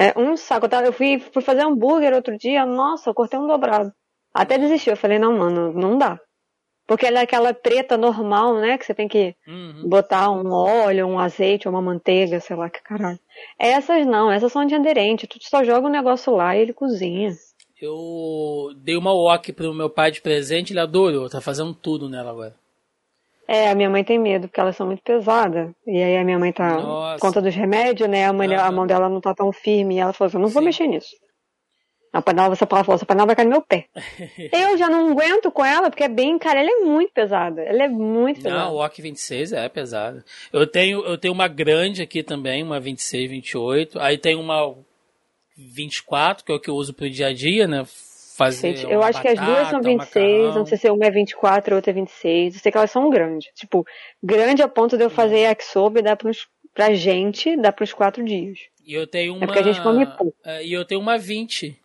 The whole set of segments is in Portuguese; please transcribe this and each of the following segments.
É um saco. Eu, tava- eu fui, fui fazer hambúrguer outro dia, nossa, eu cortei um dobrado. Até desisti. Eu falei, não, mano, não dá. Porque ela é aquela preta normal, né? Que você tem que Uhum. botar um óleo, um azeite, uma manteiga, sei lá que caralho. Essas não, essas são antiaderentes. Tu só joga o negócio lá e ele cozinha. Eu dei uma wok pro meu pai de presente, ele adorou, tá fazendo tudo nela agora. É, a minha mãe tem medo, porque elas são muito pesadas. E aí a minha mãe tá Nossa. por conta dos remédios, né? A, mãe, dela- a mão dela não tá tão firme. E ela falou assim, eu não vou Sim. mexer nisso. A panela, panela falou, essa panela vai cair no meu pé. eu já não aguento com ela, porque é bem, cara, ela é muito pesada. Ela é muito pesada. Não, o wok 26 é pesado. Eu tenho, eu tenho uma grande aqui também, uma 26, 28. Aí tem uma 24, que é o que eu uso pro dia a dia, né? Fazer Gente, eu acho que as duas são batata, um 26, macarrão. não sei se uma é 24 e outra é 26. Eu sei que elas são grandes. Tipo, grande a ponto de eu fazer yakisoba e dar pros, pra gente, dá pros quatro dias. E eu tenho uma. É porque a gente come pouco. É, E eu tenho uma 20.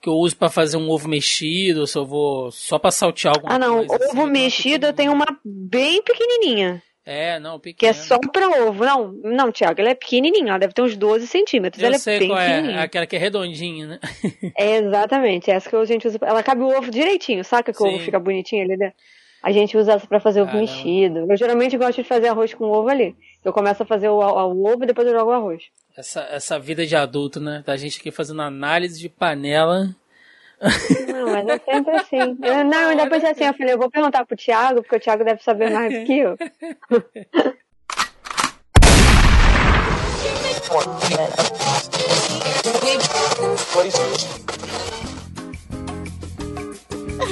Que eu uso pra fazer um ovo mexido, se eu vou só pra saltear alguma Ah, não, coisa. assim, ovo tô mexido eu tenho uma bem pequenininha. É, não, pequeno. Que é só pra ovo. Não, não, Thiago, ela é pequenininha. Ela deve ter uns 12 centímetros. Eu ela sei é bem qual é, aquela que é redondinha, né? É exatamente, essa que a gente usa. Ela cabe o ovo direitinho, saca que o Sim. ovo fica bonitinho ali dentro? A gente usa essa pra fazer ovo Caramba. mexido. Eu geralmente gosto de fazer arroz com ovo ali. Eu começo a fazer o, o ovo e depois eu jogo o arroz. Essa, essa vida de adulto, né? Da gente aqui fazendo análise de panela. Não, mas é sempre assim. Eu, não, ainda pensei assim, eu falei, eu vou perguntar pro Thiago, porque o Thiago deve saber mais do que eu.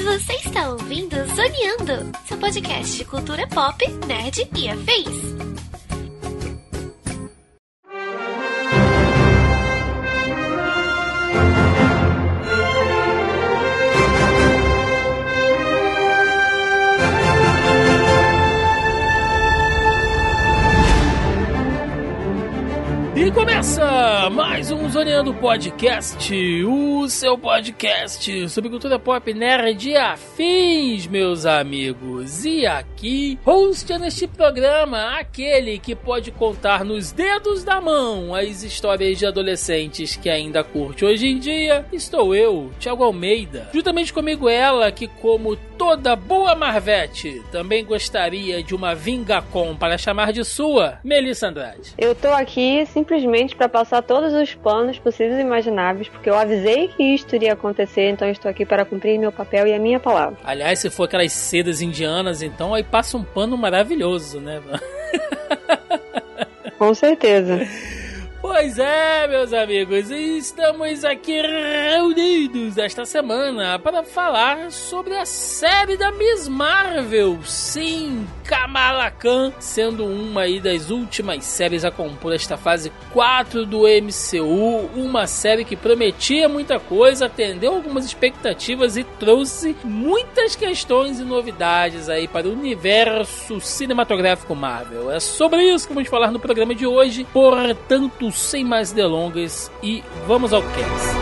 Você está ouvindo Zoneando, seu podcast de cultura pop, nerd e afins. E começa mais um Zoneando Podcast, o seu podcast sobre cultura pop nerd e afins, meus amigos. E aqui, host neste programa, aquele que pode contar nos dedos da mão as histórias de adolescentes que ainda curte hoje em dia, estou eu, Thiago Almeida. Juntamente comigo ela que, como toda boa Marvete, também gostaria de uma Vingacom para chamar de sua, Melissa Andrade. Eu tô aqui simplesmente pra passar todos os planos possíveis e imagináveis, porque eu avisei que isto iria acontecer, então estou aqui para cumprir meu papel e a minha palavra. Aliás, se for aquelas sedas indianas, então aí passa um pano maravilhoso, né? Com certeza. Pois é, meus amigos, estamos aqui reunidos esta semana para falar sobre a série da Miss Marvel. Sim, Kamala Khan, sendo uma das últimas séries a compor esta fase 4 do MCU, uma série que prometia muita coisa, atendeu algumas expectativas e trouxe muitas questões e novidades aí para o universo cinematográfico Marvel. É sobre isso que vamos falar no programa de hoje, portanto, sem mais delongas e vamos ao cast.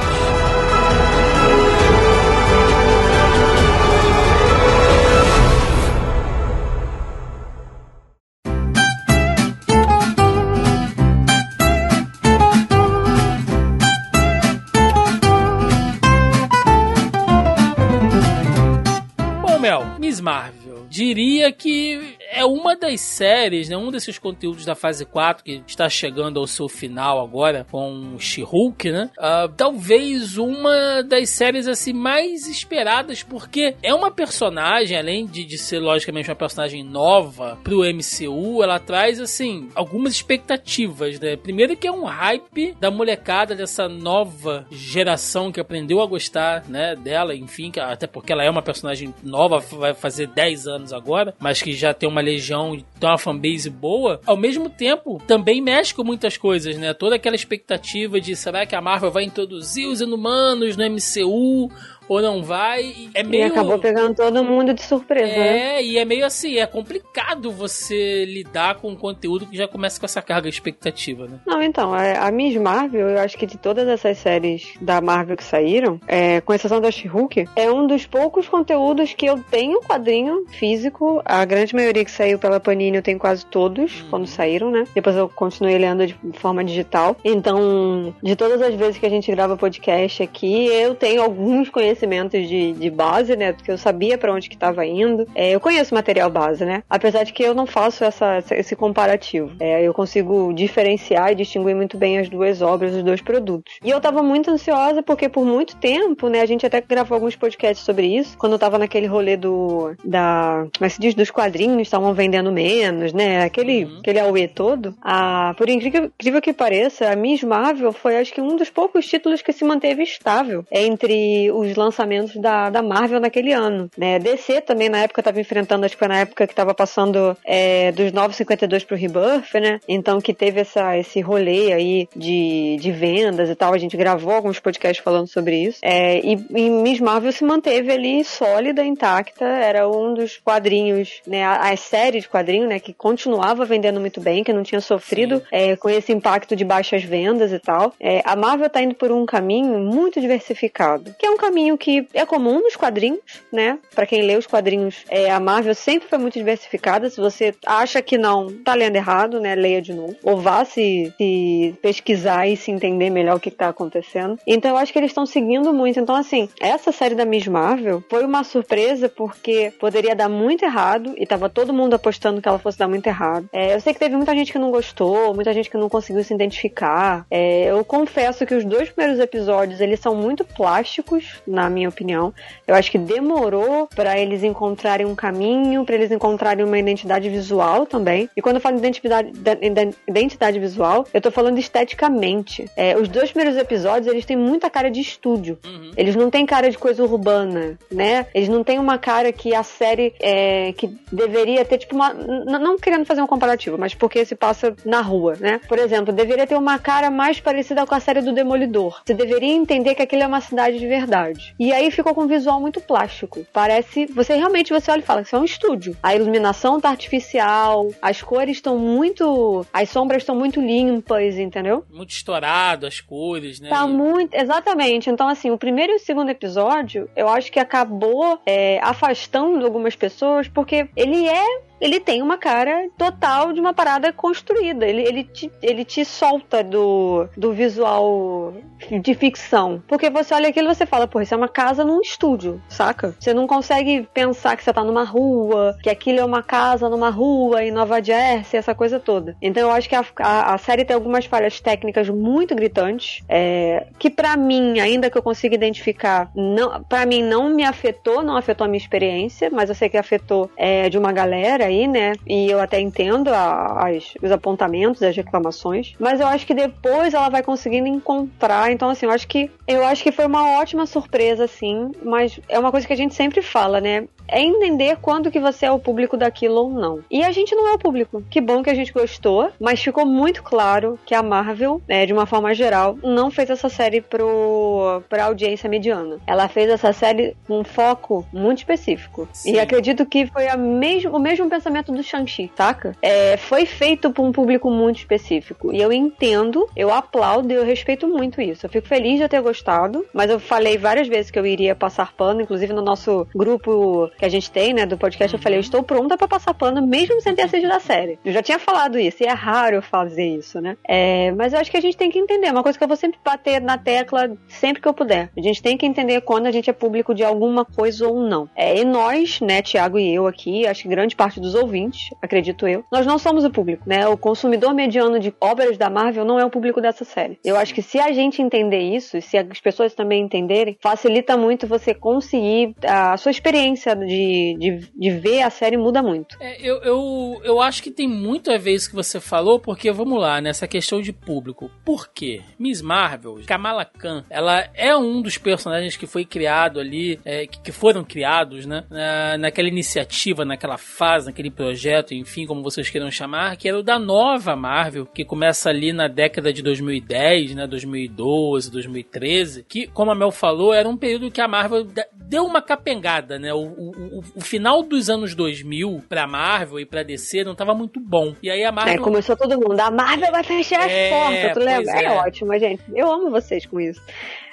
Miss Marvel, diria que é uma das séries, né, um desses conteúdos da fase 4 que está chegando ao seu final agora com She-Hulk, né? Ah, talvez uma das séries assim mais esperadas porque é uma personagem, além de, de ser logicamente uma personagem nova pro MCU, ela traz assim algumas expectativas, né? Primeiro que é um hype da molecada dessa nova geração que aprendeu a gostar, né, dela, enfim, até porque ela é uma personagem nova, vai fazer 10 anos agora, mas que já tem uma legião, tem uma fanbase boa. Ao mesmo tempo, também mexe com muitas coisas, né? Toda aquela expectativa de será que a Marvel vai introduzir os inumanos no MCU? Ou não vai. É meio. E acabou pegando todo mundo de surpresa, é, né? e é meio assim, é complicado você lidar com um conteúdo que já começa com essa carga expectativa, né? Não, então, a, a Miss Marvel, eu acho que de todas essas séries da Marvel que saíram, é, com exceção da She-Hulk, é um dos poucos conteúdos que eu tenho quadrinho físico. A grande maioria que saiu pela Panini eu tenho quase todos, quando saíram, né? Depois eu continuei lendo de forma digital. Então, de todas as vezes que a gente grava podcast aqui, eu tenho alguns conhecimentos de, de base, né? Porque eu sabia para onde que tava indo. É, eu conheço material base, né? Apesar de que eu não faço essa, esse comparativo. É, eu consigo diferenciar e distinguir muito bem as duas obras, os dois produtos. E eu tava muito ansiosa porque por muito tempo, né? A gente até gravou alguns podcasts sobre isso. Quando eu tava naquele rolê do. da. Como é se diz? Dos quadrinhos, estavam vendendo menos, né? Aquele, uhum. aquele auê todo. Ah, por incrível, incrível que pareça, a Miss Marvel foi acho que um dos poucos títulos que se manteve estável entre os lançamentos da, da Marvel naquele ano. Né? DC também na época estava enfrentando, acho que foi na época que estava passando é, dos 952 pro Rebirth, né? Então que teve essa, esse rolê aí de, de vendas e tal. A gente gravou alguns podcasts falando sobre isso. É, e, e Miss Marvel se manteve ali sólida, intacta. Era um dos quadrinhos, né? A, a série de quadrinhos, né? Que continuava vendendo muito bem, que não tinha sofrido é, com esse impacto de baixas vendas e tal. É, a Marvel tá indo por um caminho muito diversificado, que é um caminho que é comum nos quadrinhos, né? Para quem lê os quadrinhos, é, a Marvel sempre foi muito diversificada. Se você acha que não, tá lendo errado, né? Leia de novo. Ou vá se, se pesquisar e se entender melhor o que, que tá acontecendo. Então eu acho que eles estão seguindo muito. Então, assim, essa série da Miss Marvel foi uma surpresa porque poderia dar muito errado e tava todo mundo apostando que ela fosse dar muito errado. É, eu sei que teve muita gente que não gostou, muita gente que não conseguiu se identificar. É, eu confesso que os dois primeiros episódios eles são muito plásticos, na minha opinião. Eu acho que demorou para eles encontrarem um caminho, para eles encontrarem uma identidade visual também. E quando eu falo identidade, identidade visual, eu tô falando esteticamente. É, os dois primeiros episódios eles têm muita cara de estúdio. Uhum. Eles não têm cara de coisa urbana, né? Eles não têm uma cara que a série é, que deveria ter tipo uma, não querendo fazer um comparativo, mas porque se passa na rua, né? Por exemplo, deveria ter uma cara mais parecida com a série do Demolidor. Você deveria entender que aquilo é uma cidade de verdade. E aí ficou com um visual muito plástico. Parece, você realmente você olha e fala isso é um estúdio. A iluminação tá artificial, as cores estão muito, as sombras estão muito limpas, entendeu? Muito estourado as cores, né? Tá muito, exatamente. Então assim, o primeiro e o segundo episódio, eu acho que acabou é, afastando algumas pessoas porque ele é ele tem uma cara total de uma parada construída. Ele, ele, te, ele te solta do, do visual de ficção. Porque você olha aquilo e você fala, pô, isso é uma casa num estúdio, saca? Você não consegue pensar que você tá numa rua, que aquilo é uma casa numa rua em Nova Jersey, essa coisa toda. Então eu acho que a, a, a série tem algumas falhas técnicas muito gritantes, é, que para mim, ainda que eu consiga identificar, não, para mim não me afetou, não afetou a minha experiência, mas eu sei que afetou é, de uma galera aí, né? E eu até entendo a, as, os apontamentos, as reclamações, mas eu acho que depois ela vai conseguindo encontrar. Então, assim, eu acho que eu acho que foi uma ótima surpresa, assim, mas é uma coisa que a gente sempre fala, né? É entender quando que você é o público daquilo ou não. E a gente não é o público. Que bom que a gente gostou, mas ficou muito claro que a Marvel, né, de uma forma geral, não fez essa série pro, pra audiência mediana. Ela fez essa série com um foco muito específico. Sim. E acredito que foi a mesmo, o mesmo pensamento do Shang-Chi, saca? É, foi feito para um público muito específico. E eu entendo, eu aplaudo e eu respeito muito isso. Eu fico feliz de ter gostado, mas eu falei várias vezes que eu iria passar pano, inclusive no nosso grupo que a gente tem, né, do podcast, eu falei, eu estou pronta para passar pano mesmo sem ter assistido a série. Eu já tinha falado isso, e é raro eu fazer isso, né? É, mas eu acho que a gente tem que entender, uma coisa que eu vou sempre bater na tecla sempre que eu puder. A gente tem que entender quando a gente é público de alguma coisa ou não. É, e nós, né, Tiago e eu aqui, acho que grande parte dos ouvintes, acredito eu, nós não somos o público, né? O consumidor mediano de obras da Marvel não é o público dessa série. Eu acho que se a gente entender isso, e se as pessoas também entenderem, facilita muito você conseguir a sua experiência de, de, de ver a série muda muito. É, eu, eu, eu acho que tem muito a ver isso que você falou, porque vamos lá, nessa questão de público. Por quê? Miss Marvel, Kamala Khan, ela é um dos personagens que foi criado ali, é, que, foram criados, né? Na, naquela iniciativa, naquela fase, naquele projeto, enfim, como vocês queiram chamar, que era o da nova Marvel, que começa ali na década de 2010, né? 2012, 2013, que, como a Mel falou, era um período que a Marvel deu uma capengada, né? O, o, o final dos anos 2000 pra Marvel e pra DC não tava muito bom. E aí a Marvel. É, começou todo mundo. A Marvel vai fechar é, as portas, tu lembra? É. é ótimo, gente. Eu amo vocês com isso.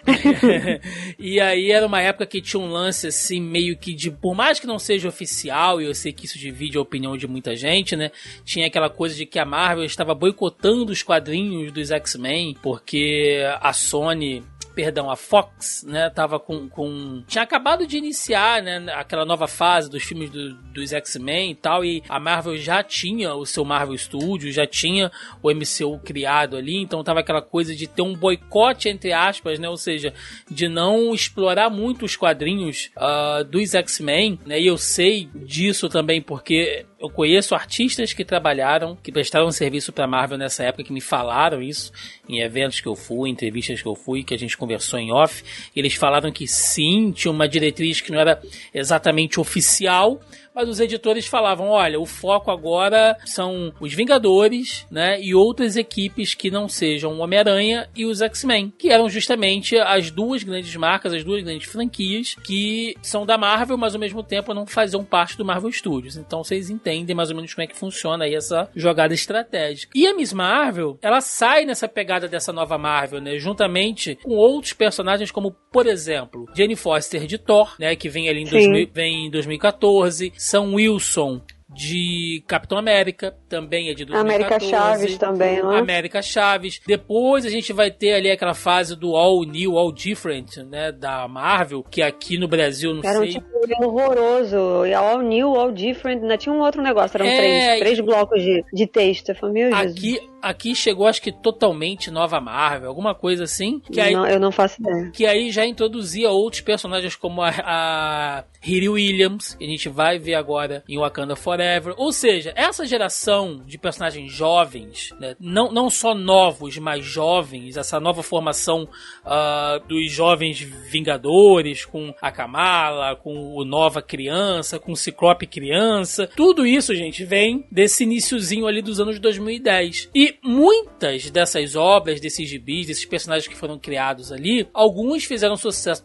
e aí era uma época que tinha um lance assim, meio que de. Por mais que não seja oficial, e eu sei que isso divide a opinião de muita gente, né? Tinha aquela coisa de que a Marvel estava boicotando os quadrinhos dos X-Men, porque a Sony perdão, a Fox, né, tava com, com... Tinha acabado de iniciar, né, aquela nova fase dos filmes do, dos X-Men e tal, e a Marvel já tinha o seu Marvel Studios, já tinha o MCU criado ali, então tava aquela coisa de ter um boicote, entre aspas, né, ou seja, de não explorar muito os quadrinhos uh, dos X-Men, né, e eu sei disso também porque eu conheço artistas que trabalharam, que prestaram serviço para Marvel nessa época, que me falaram isso em eventos que eu fui, entrevistas que eu fui, que a gente conversou em off. Eles falaram que sim, tinha uma diretriz que não era exatamente oficial, mas os editores falavam: olha, o foco agora são os Vingadores, né? E outras equipes que não sejam o Homem-Aranha e os X-Men, que eram justamente as duas grandes marcas, as duas grandes franquias que são da Marvel, mas ao mesmo tempo não faziam parte do Marvel Studios. Então vocês entendem mais ou menos como é que funciona aí essa jogada estratégica. E a Miss Marvel, ela sai nessa pegada dessa nova Marvel, né? Juntamente com outros personagens, como, por exemplo, Jane Foster de Thor, né? Que vem ali em, 2000, vem em 2014. Sam Wilson de Capitão América, também é de 2014. América Chaves também, não é? América Chaves. Depois a gente vai ter ali aquela fase do All New, All Different, né, da Marvel, que aqui no Brasil, não era sei... Era um tipo horroroso. All New, All Different, ainda tinha um outro negócio, eram é... três, três blocos de, de texto. Eu falei, meu aqui, aqui chegou, acho que totalmente nova Marvel, alguma coisa assim. Que aí, não, eu não faço ideia. Que aí já introduzia outros personagens como a, a Riri Williams, que a gente vai ver agora em Wakanda Forever. Ou seja, essa geração de personagens jovens, né, não, não só novos, mas jovens, essa nova formação uh, dos jovens Vingadores, com a Kamala, com o Nova Criança, com o Ciclope Criança, tudo isso, gente, vem desse iníciozinho ali dos anos 2010. E muitas dessas obras, desses gibis, desses personagens que foram criados ali, alguns fizeram sucesso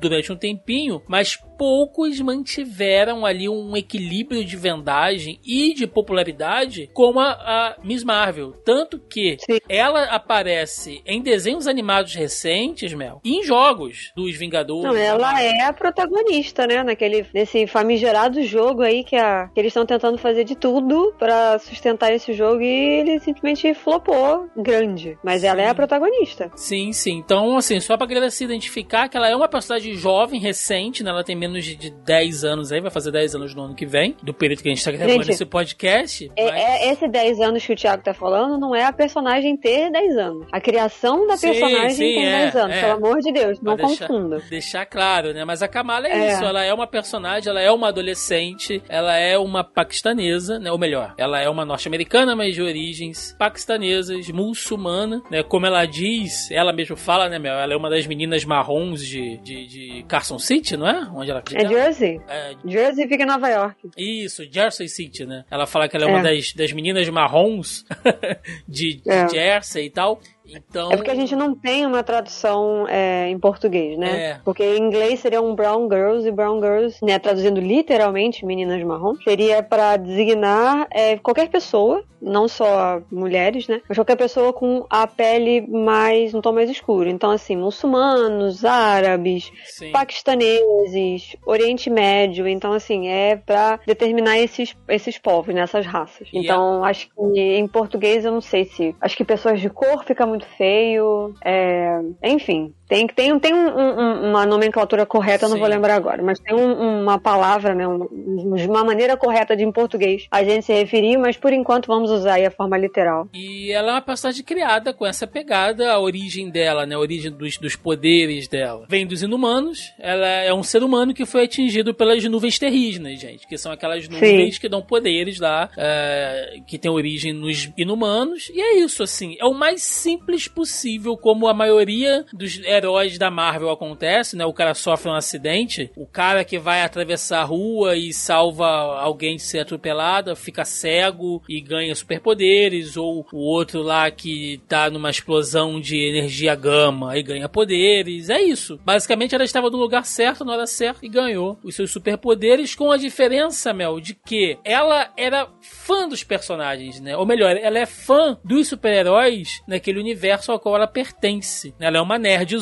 durante um tempinho, mas poucos mantiveram ali um equilíbrio de vendagem e de popularidade como a, a Miss Marvel. Tanto que Sim. ela aparece em desenhos animados recentes, Mel, e em jogos dos Vingadores. Não, ela é a protagonista, né? Naquele, nesse famigerado jogo aí que, a, que eles estão tentando fazer de tudo para sustentar esse jogo e ele simplesmente flopou grande. Mas sim. ela é a protagonista. Sim, sim. Então, assim, só pra galera se identificar que ela é uma personagem jovem, recente, né? Ela tem menos de, de 10 anos aí, vai fazer 10 anos no ano que vem, do período que a gente tá gravando gente, esse podcast. É, mas... é, esse 10 anos que o Thiago tá falando não é a personagem ter 10 anos. A criação da sim, personagem sim, tem é, 10 anos, é. pelo amor de Deus, não deixar, confunda. Deixar claro, né? Mas a Kamala é, é, isso, ela é uma personagem, ela é uma adolescente, ela é uma paquistanesa, né? Ou melhor, ela é uma norte-americana, mas de origens paquistanesas, muçulmana, né? Como ela diz, ela mesmo fala, né, Mel? Ela é uma das meninas marrons de, de, de Carson City, não é? Onde ela É Jersey. É... Jersey fica em Nova York. Isso, Jersey City, né? Ela fala que ela é, é. uma das, das meninas marrons de, de é. Jersey e tal. Então... É porque a gente não tem uma tradução é, em português, né? É. Porque em inglês seria um brown girls e brown girls, né, traduzindo literalmente meninas marrom, seria para designar é, qualquer pessoa, não só mulheres, né? Mas qualquer pessoa com a pele mais um tom mais escuro. Então assim, muçulmanos, árabes, Sim. paquistaneses, Oriente Médio. Então assim, é para determinar esses esses povos, nessas né, raças. então acho que em português eu não sei se acho que pessoas de cor fica muito muito feio. É... Enfim, tem, tem, tem um, um, uma nomenclatura correta, eu não vou lembrar agora, mas tem um, uma palavra, né, uma maneira correta de em português a gente se referir, mas por enquanto vamos usar aí a forma literal. E ela é uma personagem criada com essa pegada, a origem dela, né, a origem dos, dos poderes dela. Vem dos inumanos, ela é um ser humano que foi atingido pelas nuvens terrígenas, gente, que são aquelas nuvens Sim. que dão poderes lá, é, que tem origem nos inumanos, e é isso, assim, é o mais simples possível, como a maioria dos heróis da Marvel acontece, né? O cara sofre um acidente, o cara que vai atravessar a rua e salva alguém de ser atropelado fica cego e ganha superpoderes, ou o outro lá que tá numa explosão de energia gama e ganha poderes. É isso. Basicamente ela estava no lugar certo, na hora certa e ganhou os seus superpoderes, com a diferença, Mel, de que ela era fã dos personagens, né? Ou melhor, ela é fã dos super-heróis naquele universo ao qual ela pertence. Ela é uma nerd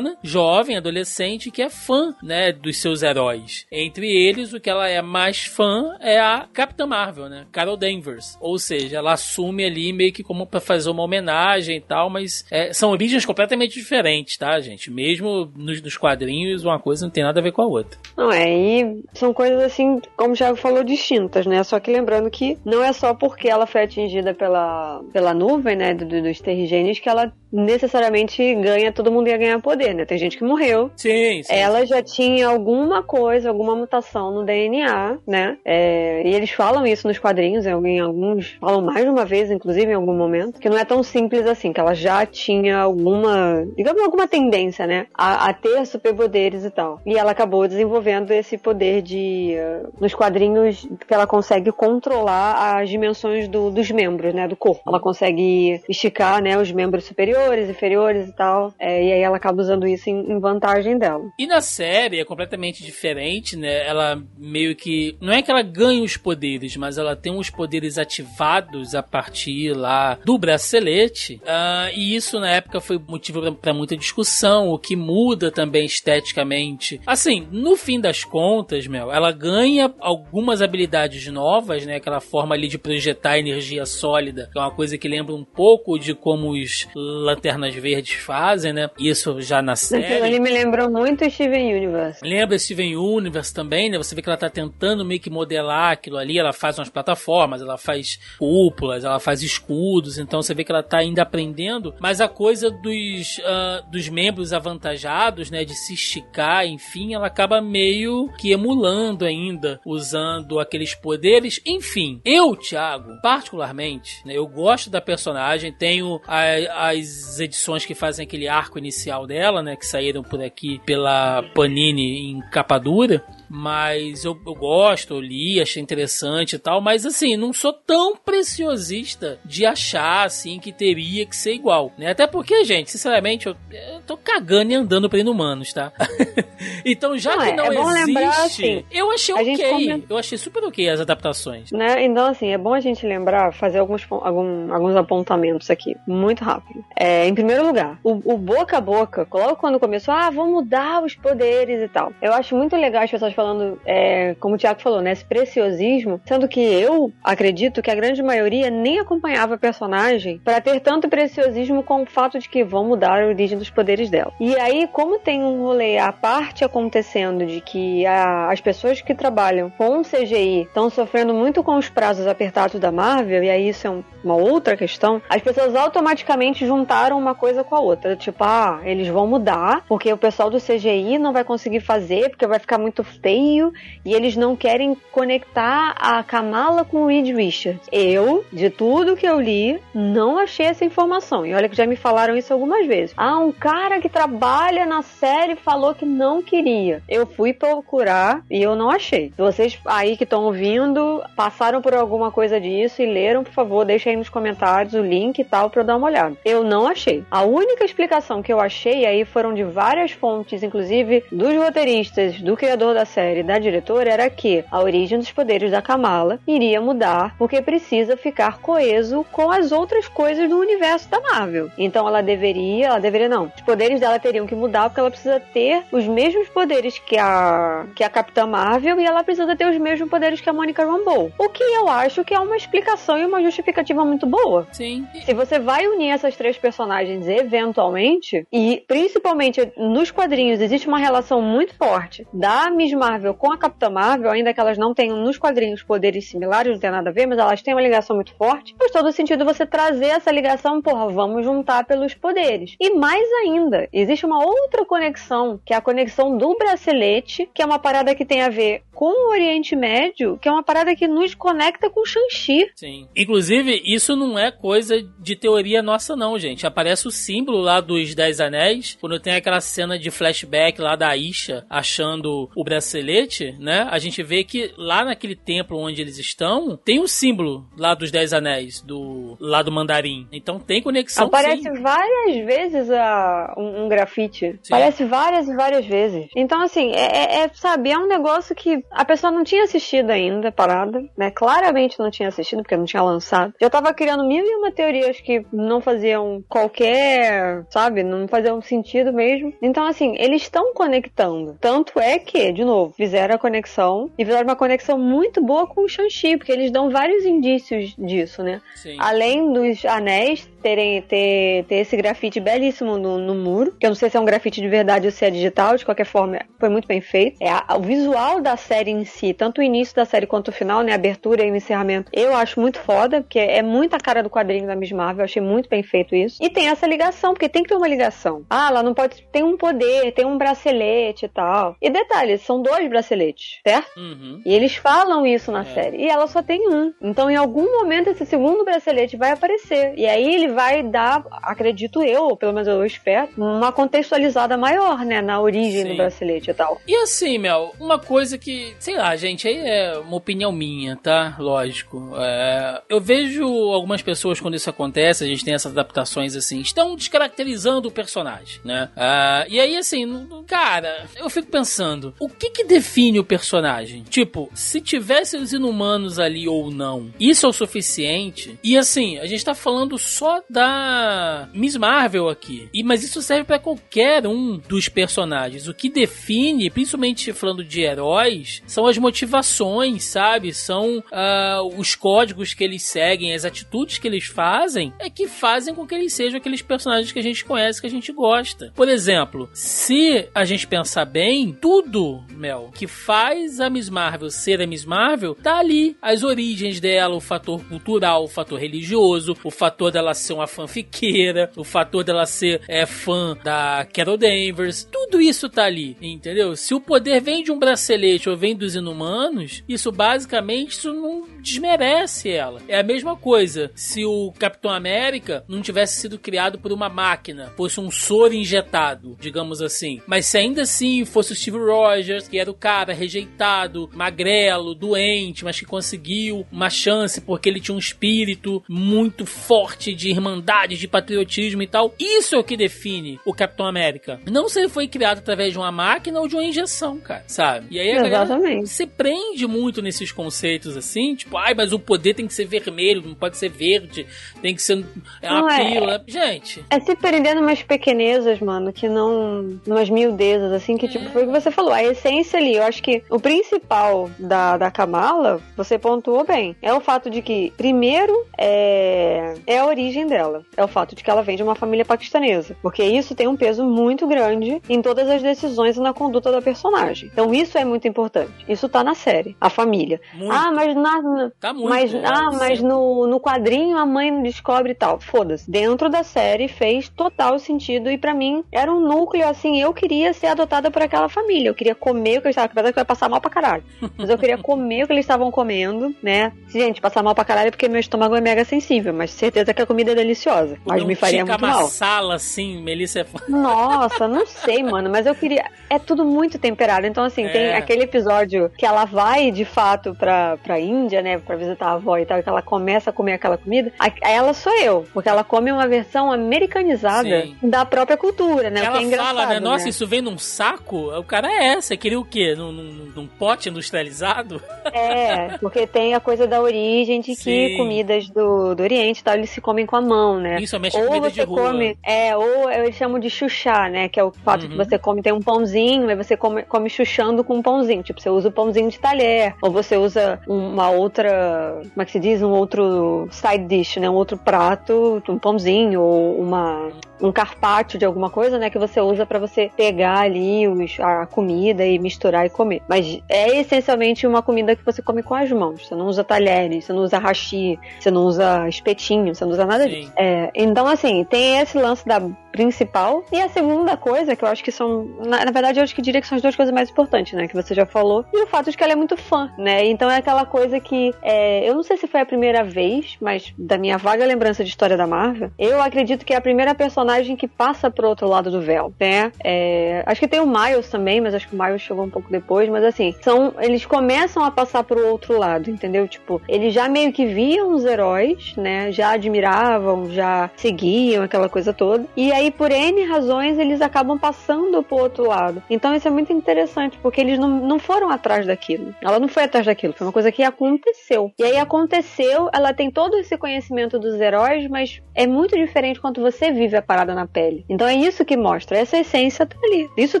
jovem, adolescente, que é fã, né, dos seus heróis. Entre eles, o que ela é mais fã é a Capitã Marvel, né? Carol Danvers. Ou seja, ela assume ali meio que como para fazer uma homenagem e tal, mas é, são origens completamente diferentes, tá, gente? Mesmo nos, nos, quadrinhos, uma coisa não tem nada a ver com a outra. Não é, e são coisas assim, como Thiago falou, distintas, né? Só que lembrando que não é só porque ela foi atingida pela, pela nuvem, né, do, dos terrigenes que ela necessariamente ganha, todo mundo ia ganhar poder, né? Tem gente que morreu. Sim, sim. Ela já tinha alguma coisa, alguma mutação no DNA, né? É, e eles falam isso nos quadrinhos, em alguns falam mais de uma vez, inclusive em algum momento, que não é tão simples assim, que ela já tinha alguma, digamos, alguma tendência, né? A, a ter superpoderes e tal. E ela acabou desenvolvendo esse poder de, uh, nos quadrinhos, que ela consegue controlar as dimensões do, dos membros, né? Do corpo. Ela consegue esticar, né? Os membros superiores superiores, inferiores e tal. É, e aí ela acaba usando isso em, em, vantagem dela. E na série é completamente diferente, né? Ela meio que. Não é que ela ganha os poderes, mas ela tem os poderes ativados a partir lá do bracelete. Uh, e isso na época foi motivo para muita discussão, o que muda também esteticamente. Assim, no fim das contas, Mel, ela ganha algumas habilidades novas, né? Aquela forma ali de projetar energia sólida, que é uma coisa que lembra um pouco de como os Lanternas Verdes fazem, né? Isso já na série. Ele me lembrou muito Steven Universe. Lembra Steven Universe também, né? Você vê que ela tá tentando meio que modelar aquilo ali. Ela faz umas plataformas, ela faz cúpulas, ela faz escudos. Então você vê que ela tá ainda aprendendo. Mas a coisa dos, uh, dos membros avantajados, né? De se esticar, enfim, ela acaba meio que emulando ainda, usando aqueles poderes. Enfim, eu, Thiago, particularmente, né? Eu gosto da personagem, tenho a, as edições que fazem aquele arco inicial dela, né? Que saíram por aqui pela Panini em capa dura. Mas eu, eu gosto, eu li, achei interessante e tal. Mas assim, não sou tão preciosista de achar assim que teria que ser igual, né? Até porque, gente, sinceramente, eu, eu tô cagando e andando pra inumanos, tá? então, já não, que não é, é existe, lembrar, assim, eu achei ok. Eu achei super ok as adaptações. Né? Então, assim, é bom a gente lembrar, fazer alguns, algum, alguns apontamentos aqui, muito rápido. É, em primeiro lugar, o, o boca a boca, logo quando começou, ah, vamos mudar os poderes e tal. Eu acho muito legal as pessoas falando, é, como o Tiago falou, né, esse preciosismo, sendo que eu acredito que a grande maioria nem acompanhava a personagem para ter tanto preciosismo com o fato de que vão mudar a origem dos poderes dela. E aí, como tem um rolê à parte acontecendo de que a, as pessoas que trabalham com CGI estão sofrendo muito com os prazos apertados da Marvel, e aí isso é um, uma outra questão, as pessoas automaticamente juntaram uma coisa com a outra. Tipo, ah, eles vão mudar, porque o pessoal do CGI não vai conseguir fazer, porque vai ficar muito feio, e eles não querem conectar a Kamala com o Reed Richards. Eu, de tudo que eu li, não achei essa informação. E olha que já me falaram isso algumas vezes. Ah, um cara que trabalha na série falou que não queria. Eu fui procurar e eu não achei. Vocês aí que estão ouvindo passaram por alguma coisa disso e leram, por favor, deixem aí nos comentários o link e tal para eu dar uma olhada. Eu não achei. A única explicação que eu achei aí foram de várias fontes, inclusive dos roteiristas, do criador da série, da diretora, era que a origem dos poderes da Kamala iria mudar porque precisa ficar coeso com as outras coisas do universo da Marvel. Então ela deveria, ela deveria não. Os poderes dela teriam que mudar porque ela precisa ter os mesmos poderes que a que a Capitã Marvel e ela precisa ter os mesmos poderes que a Monica Rambeau. O que eu acho que é uma explicação e uma justificativa forma muito boa. Sim. Se você vai unir essas três personagens eventualmente, e principalmente nos quadrinhos existe uma relação muito forte da Miss Marvel com a Capitã Marvel, ainda que elas não tenham nos quadrinhos poderes similares, não tem nada a ver, mas elas têm uma ligação muito forte, faz todo sentido você trazer essa ligação, porra, vamos juntar pelos poderes. E mais ainda, existe uma outra conexão, que é a conexão do bracelete, que é uma parada que tem a ver com o Oriente Médio, que é uma parada que nos conecta com Shang-Chi. Sim. Inclusive, isso não é coisa de teoria nossa, não, gente. Aparece o símbolo lá dos Dez Anéis, quando tem aquela cena de flashback lá da Isha achando o bracelete, né? A gente vê que lá naquele templo onde eles estão, tem o símbolo lá dos Dez Anéis, do lá do Mandarim. Então tem conexão. Aparece sim. várias vezes a, um, um grafite. Sim. Aparece várias e várias vezes. Então, assim, é, é- é, sabe, é um negócio que a pessoa não tinha assistido ainda, parada, né? Claramente não tinha assistido, porque não tinha lançado. Já tava criando mil e uma teorias que não faziam qualquer, sabe, não faziam sentido mesmo. Então, assim, eles estão conectando. Tanto é que, de novo, fizeram a conexão e fizeram uma conexão muito boa com o Shang-Chi, porque eles dão vários indícios disso, né? Sim. Além dos anéis terem ter, ter esse grafite belíssimo no, no muro, que eu não sei se é um grafite de verdade ou se é digital, de qualquer forma, foi muito bem feito. É a- o visual da série em si, tanto o início da série quanto o final, né, abertura e o encerramento, eu acho muito foda, porque é muito a cara do quadrinho da Miss Marvel, eu achei muito bem feito isso. E tem essa ligação, porque tem que ter uma ligação. Ah, ela não pode tem um poder, tem um bracelete e tal. E detalhe, são dois braceletes, certo? Uhum. E eles falam isso na É. série. E ela só tem um. Então, em algum momento, esse segundo bracelete vai aparecer. E aí ele vai dar, acredito eu, ou pelo menos eu espero, uma contextualizada maior, né? Na origem Sim. do bracelete e tal. E assim, Mel, uma coisa que, sei lá, gente, aí é uma opinião minha, tá? Lógico. É, eu vejo algumas pessoas quando isso acontece, a gente tem essas adaptações assim, estão descaracterizando o personagem, né? Ah, e aí, assim, cara, eu fico pensando, o que que define o personagem? Tipo, se tivesse os inumanos ali ou não, isso é o suficiente? E assim, a gente tá falando só da Miss Marvel aqui, e, mas isso serve pra qualquer um dos personagens. O que define, principalmente falando de heróis, são as motivações, sabe? São ah, os códigos que eles seguem, as atitudes que eles fazem, é que fazem com que eles sejam aqueles personagens que a gente conhece, que a gente gosta. Por exemplo, se a gente pensar bem, tudo, Mel, que faz a Miss Marvel ser a Miss Marvel, tá ali. As origens dela, o fator cultural, o fator religioso, o fator dela ser uma fanfiqueira, o fator dela ser é, fã da Carol Danvers, tudo isso tá ali, entendeu? Se o poder vem de um bracelete ou vem dos inumanos, isso basicamente isso não desmerece ela. É a mesma coisa se o Capitão América não tivesse sido criado por uma máquina, fosse um soro injetado, digamos assim. Mas se ainda assim fosse o Steve Rogers, que era o cara rejeitado, magrelo, doente, mas que conseguiu uma chance porque ele tinha um espírito muito forte de irmandade, de patriotismo e tal, isso é o que define o Capitão América. Não se ele foi criado através de uma máquina ou de uma injeção, cara, sabe? E aí a galera Exatamente. se prende muito nesses conceitos assim, tipo, ai, mas o poder tem que ser vermelho, pode ser verde, tem que ser é uma Não é. pílula. Gente, É se perder numas pequenezas, mano, que não. numas miudezas, assim, que tipo, foi o que você falou. A essência ali, eu acho que o principal da, da Kamala, você pontuou bem. É o fato de que, primeiro, é, é a origem dela. É o fato de que ela vem de uma família paquistanesa. Porque isso tem um peso muito grande em todas as decisões e na conduta da personagem. Então isso é muito importante. Isso tá na série. A família. muito, Ah, mas na, tá muito. mas, é, ah, mas sim. no, no quadrinho a mãe não descobre e tal. Foda-se. Dentro da série fez total sentido e pra mim era um núcleo assim. Eu queria ser adotada por aquela família. Eu queria comer o que eles estavam. Apesar que vai passar mal pra caralho. Mas eu queria comer o que eles estavam comendo, né? Gente, passar mal pra caralho é porque meu estômago é mega sensível. Mas certeza que a comida é deliciosa. Mas Não me faria muito mal. sala assim, Melissa é fã. Nossa, não sei, mano, mas eu queria. É tudo muito temperado. Então, assim, tem É. aquele episódio que ela vai de fato pra, pra Índia, né, pra visitar a avó e tal, que ela começa a comer aquela comida. A- Ela sou eu, porque ela come uma versão americanizada Sim. da própria cultura, né? Ela que é fala, né? Nossa, né? isso vem num saco? O cara é essa, queria o quê? Num, num, num pote industrializado? É, porque tem a coisa da origem de que Sim. comidas do, do Oriente tal, eles se comem com a mão, né? Isso, mexe Ou comida de você rua. come, é, ou eles chamam de chuchá, né? Que é o fato Uhum. que você come, tem um pãozinho, aí você come, come chuchando com um pãozinho. Tipo, você usa o pãozinho de talher, ou você usa uma outra, como é que se diz? Um outro side dish, né? Um outro prato, um pãozinho, ou uma um carpaccio de alguma coisa, né, que você usa para você pegar ali os, a comida e misturar e comer. Mas é essencialmente uma comida que você come com as mãos. Você não usa talheres, você não usa hashi, você não usa espetinho, você não usa nada disso. É, então, assim, tem esse lance da principal. E a segunda coisa, que eu acho que são. Na, na, verdade, eu acho que diria que são as duas coisas mais importantes, né? Que você já falou. E o fato de que ela é muito fã, né? Então é aquela coisa que. É, eu não sei se foi a primeira vez, mas da minha vaga lembrança de história da Marvel, eu acredito que é a primeira personagem que passa pro outro lado do véu, né? É, acho que tem o Miles também, mas acho que o Miles chegou um pouco depois. Mas assim, são. Eles começam a passar pro outro lado, entendeu? Tipo, eles já meio que viam os heróis, né? Já admiravam, já seguiam aquela coisa toda. E aí aí, por N razões, eles acabam passando pro outro lado. Então isso é muito interessante, porque eles não, não foram atrás daquilo. Ela não foi atrás daquilo, foi uma coisa que aconteceu. E aí aconteceu, ela tem todo esse conhecimento dos heróis, mas é muito diferente quando você vive a parada na pele. Então é isso que mostra, essa essência tá ali. Isso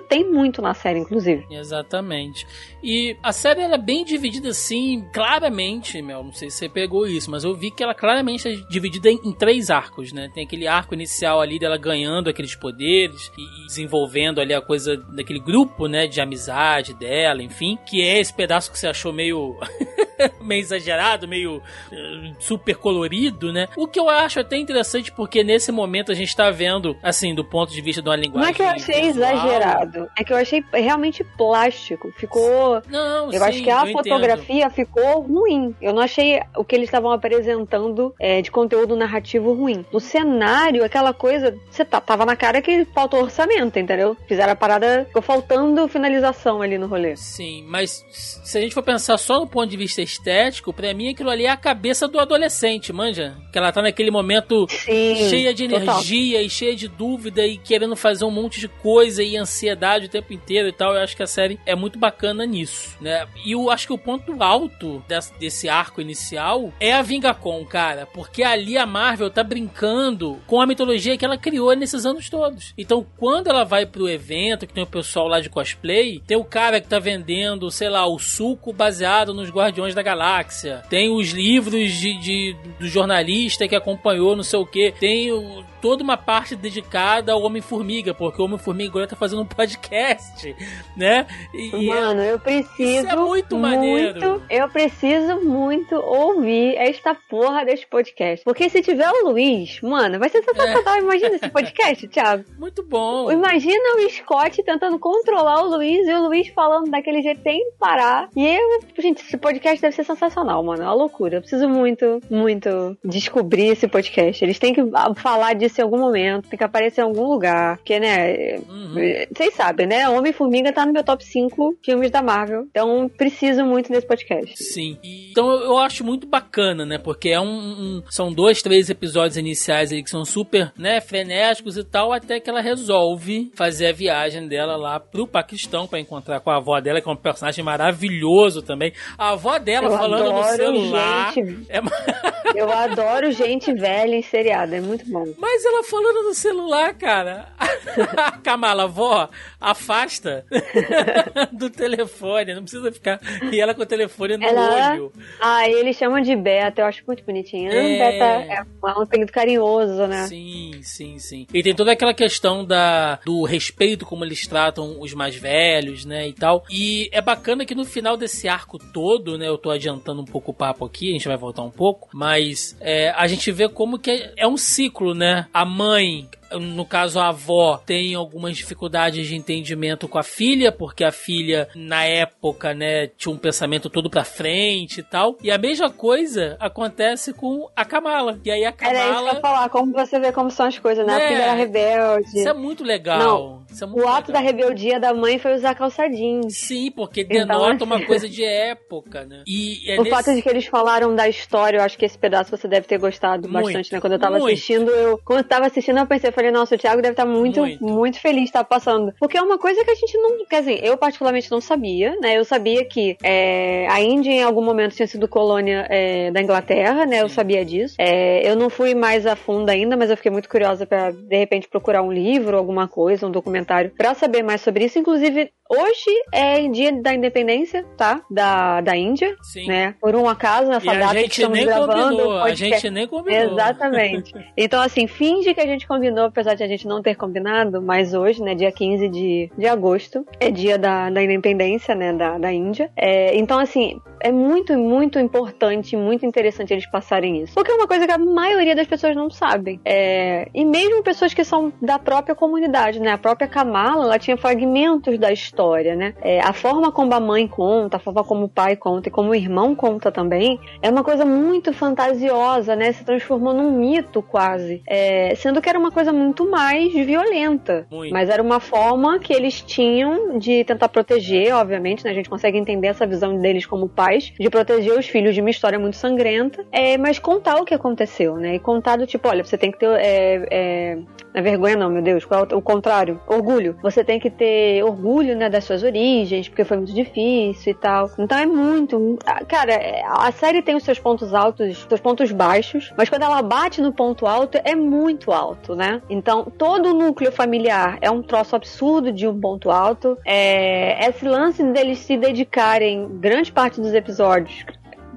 tem muito na série, inclusive. Exatamente. E a série ela é bem dividida assim, claramente, Mel, não sei se você pegou isso, mas eu vi que ela claramente é dividida em, em três arcos, né? Tem aquele arco inicial ali dela ganhando aqueles poderes e, e desenvolvendo ali a coisa daquele grupo, né, de amizade dela, enfim, que é esse pedaço que você achou meio meio exagerado, meio uh, super colorido, né? O que eu acho até interessante porque nesse momento a gente tá vendo, assim, do ponto de vista de uma linguagem Não é que eu achei visual, exagerado, é que eu achei realmente plástico, ficou não, eu sim, acho que a fotografia entendo. ficou ruim. Eu não achei o que eles estavam apresentando é, de conteúdo narrativo ruim. O cenário, aquela coisa, você tá, tava na cara que faltou orçamento, entendeu? Fizeram a parada, ficou faltando finalização ali no rolê. Sim, mas se a gente for pensar só no ponto de vista estético, pra mim aquilo ali é a cabeça do adolescente, manja? Que ela tá naquele momento Sim, cheia de energia total. e cheia de dúvida e querendo fazer um monte de coisa e ansiedade o tempo inteiro e tal. Eu acho que a série é muito bacana nisso isso, né? E eu acho que o ponto alto desse, desse arco inicial é a Vingacon, cara, porque ali a Marvel tá brincando com a mitologia que ela criou nesses anos todos. Então, quando ela vai pro evento, que tem o pessoal lá de cosplay, tem o cara que tá vendendo, sei lá, o suco baseado nos Guardiões da Galáxia, tem os livros de, de do jornalista que acompanhou não sei o que, tem o, toda uma parte dedicada ao Homem-Formiga, porque o Homem-Formiga agora tá fazendo um podcast, né? E é Mano, eu preciso. Isso é muito maneiro. Muito, eu preciso muito ouvir esta porra deste podcast. Porque se tiver o Luiz, mano, vai ser sensacional. É. Imagina esse podcast, Thiago. Muito bom. Imagina o Scott tentando controlar o Luiz e o Luiz falando daquele jeito sem parar. E eu, gente, esse podcast deve ser sensacional, mano. É uma loucura. Eu preciso muito, muito descobrir esse podcast. Eles têm que falar disso em algum momento, tem que aparecer em algum lugar. Porque, né, uhum. vocês sabem, né? Homem-Formiga tá no meu top 5 filmes da Marvel. Marvel. Então, preciso muito desse podcast. Sim. Então, eu acho muito bacana, né? Porque é um, um, são dois, três episódios iniciais aí que são super, né, frenéticos e tal, até que ela resolve fazer a viagem dela lá pro Paquistão para encontrar com a avó dela, que é um personagem maravilhoso também. A avó dela eu falando no celular. Gente... É... eu adoro gente velha em seriado, é muito bom. Mas ela falando no celular, cara. Kamala, avó, afasta do telefone telefone, não precisa ficar. E ela com o telefone no ela... olho. Ah, eles chamam de Beta, eu acho muito bonitinho. É... Beta é um apelido carinhoso, né? Sim, sim, sim. E tem toda aquela questão da, do respeito como eles tratam os mais velhos, né, e tal. E é bacana que no final desse arco todo, né, eu tô adiantando um pouco o papo aqui, a gente vai voltar um pouco, mas é, a gente vê como que é, é um ciclo, né? A mãe no caso a avó tem algumas dificuldades de entendimento com a filha, porque a filha na época, né, tinha um pensamento todo pra frente e tal. E a mesma coisa acontece com a Kamala. E aí a Kamala Era isso que eu falar, como você vê como são as coisas, né? É, a filha era rebelde. Isso é muito legal. Não, é muito o ato da rebeldia da mãe foi usar calça jeans. Sim, porque então, denota uma coisa de época, né? E é o nesse... fato de que eles falaram da história, eu acho que esse pedaço você deve ter gostado muito, bastante, né? Quando eu tava muito. assistindo, eu quando eu tava assistindo, eu pensei, eu falei, nossa, o Thiago deve estar muito, muito, muito feliz de estar passando. Porque é uma coisa que a gente não. Quer dizer, eu particularmente não sabia, né? Eu sabia que é, a Índia em algum momento tinha sido colônia é, da Inglaterra, né? Sim. Eu sabia disso. É, eu não fui mais a fundo ainda, mas eu fiquei muito curiosa para de repente procurar um livro, alguma coisa, um documentário documentário para saber mais sobre isso. Inclusive, Hoje é dia da independência, tá? Da, da Índia, Sim. né? Por um acaso, nessa e data que estamos gravando. Combinou, a gente nem combinou. Exatamente. então, assim, finge que a gente combinou, apesar de a gente não ter combinado, mas hoje, né, dia 15 de, de agosto, é dia da, da independência, né, da, da Índia. É, então, assim, é muito, muito importante, muito interessante eles passarem isso. Porque é uma coisa que a maioria das pessoas não sabem. É, e mesmo pessoas que são da própria comunidade, né? A própria Kamala, ela tinha fragmentos da história né? É, a forma como a mãe conta, a forma como o pai conta e como o irmão conta também, é uma coisa muito fantasiosa, né? Se transformou num mito quase. É, sendo que era uma coisa muito mais violenta. Muito. Mas era uma forma que eles tinham de tentar proteger, obviamente, né? A gente consegue entender essa visão deles como pais, de proteger os filhos de uma história muito sangrenta, é, mas contar o que aconteceu, né? E contar do tipo, olha, você tem que ter. É, é, é vergonha, não, meu Deus, qual é o contrário? Orgulho. Você tem que ter orgulho, né, das suas origens, porque foi muito difícil e tal. Então é muito. Cara, a série tem os seus pontos altos, seus pontos baixos, mas quando ela bate no ponto alto, é muito alto, né? Então todo o núcleo familiar é um troço absurdo de um ponto alto. É, esse lance deles se dedicarem grande parte dos episódios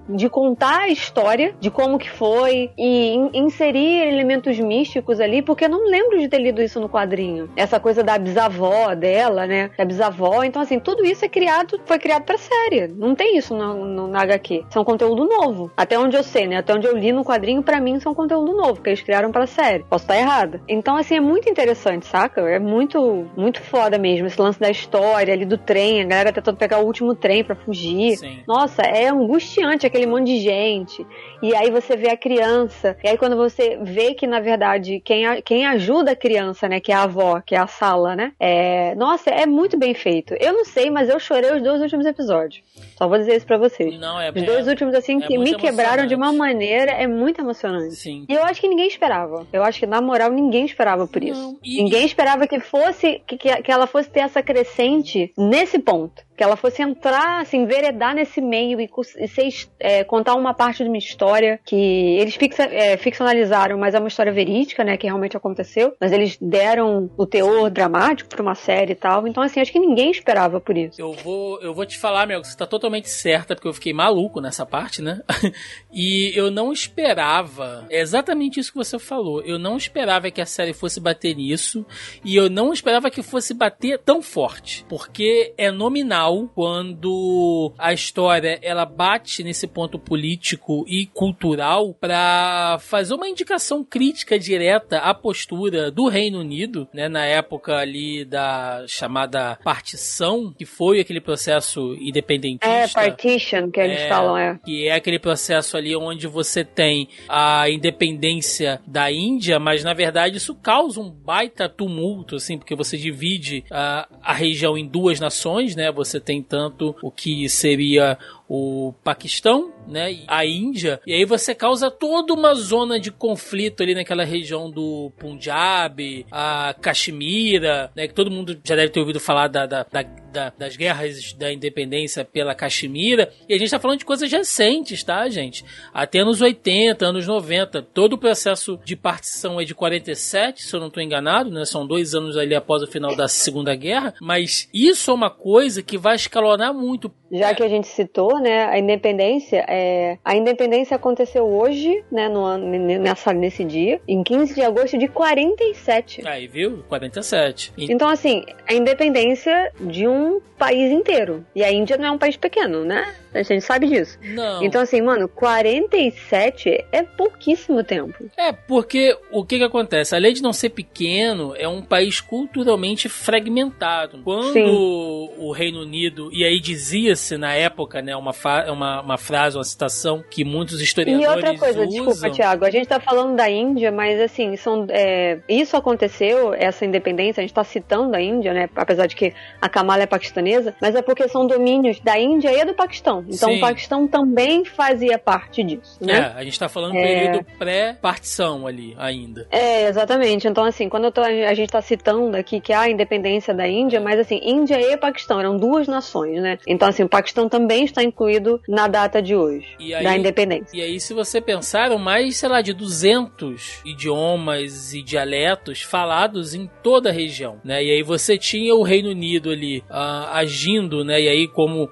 de contar a história de como que foi e in inserir elementos místicos ali, porque eu não lembro de ter lido isso no quadrinho. Essa coisa da bisavó dela, né? Da bisavó. Então, assim, tudo isso é criado, foi criado pra série. Não tem isso no, no, na HQ. Isso é um conteúdo novo. Até onde eu sei, né? Até onde eu li no quadrinho, para mim, isso é um conteúdo novo, que eles criaram pra série. Posso estar errada. Então, assim, é muito interessante, saca? É muito, muito foda mesmo. Esse lance da história ali do trem, a galera tentando pegar o último trem para fugir. Sim. Nossa, é angustiante aquele monte de gente. E aí você vê a criança. E aí quando você vê que, na verdade, quem, quem ajuda a criança, né? Que é a avó, que é a sala, né? É, nossa, é muito bem feito. Eu não sei, mas eu chorei os dois últimos episódios. Só vou dizer isso pra vocês. Não, é Os dois é, últimos, assim, é que me quebraram de uma maneira, é muito emocionante. Sim. E eu acho que ninguém esperava. Eu acho que, na moral, ninguém esperava por isso. E... Ninguém esperava que fosse, que, que ela fosse ter essa crescente nesse ponto que ela fosse entrar, assim, veredar nesse meio e, e ser, é, contar uma parte de uma história que eles fixa, é, ficcionalizaram, mas é uma história verídica, né, que realmente aconteceu, mas eles deram o teor dramático para uma série e tal, então assim, acho que ninguém esperava por isso. Eu vou, eu vou te falar, que você tá totalmente certa, porque eu fiquei maluco nessa parte, né, e eu não esperava, é exatamente isso que você falou, eu não esperava que a série fosse bater nisso, e eu não esperava que fosse bater tão forte, porque é nominal quando a história ela bate nesse ponto político e cultural para fazer uma indicação crítica direta à postura do Reino Unido, né, na época ali da chamada partição, que foi aquele processo independentista. É, partition, que eles é, falam, é. Que é aquele processo ali onde você tem a independência da Índia, mas na verdade isso causa um baita tumulto, assim, porque você divide a, a região em duas nações, né? Você você tem tanto o que seria o Paquistão, né, a Índia, e aí você causa toda uma zona de conflito ali naquela região do Punjab, a Caxemira, né, que todo mundo já deve ter ouvido falar da, da, da, das guerras da independência pela Caxemira, e a gente está falando de coisas recentes, tá, gente? Até anos 80, anos 90, todo o processo de partição é de 47, se eu não estou enganado, né, são dois anos ali após o final da Segunda Guerra, mas isso é uma coisa que vai escalonar muito. Já que a gente citou, né, a independência, é, a independência aconteceu hoje, né, no, nessa, nesse dia, em 15 de agosto de 47. Aí, viu? 47. E... Então, assim, a independência de um país inteiro. E a Índia não é um país pequeno, né? A gente sabe disso. Não. Então, assim, mano, 47 é pouquíssimo tempo. É, porque o que que acontece? Além de não ser pequeno, é um país culturalmente fragmentado. Quando Sim. o Reino Unido, e aí dizia-se na época, né, uma, uma, uma frase, uma citação que muitos historiadores. E outra coisa, usam... desculpa, Tiago, a gente tá falando da Índia, mas assim, são, é, isso aconteceu, essa independência, a gente tá citando a Índia, né, apesar de que a Kamala é paquistanesa, mas é porque são domínios da Índia e do Paquistão. Então Sim. o Paquistão também fazia parte disso, né? É, a gente tá falando é... período pré-partição ali ainda. É, exatamente. Então, assim, quando tô, a gente tá citando aqui que há a independência da Índia, mas assim, Índia e Paquistão eram duas nações, né? Então, assim, o Paquistão também está incluído na data de hoje, aí, da independência. E aí, se você pensar, mais, sei lá, de 200 idiomas e dialetos falados em toda a região, né? E aí você tinha o Reino Unido ali uh, agindo, né? E aí, como uh,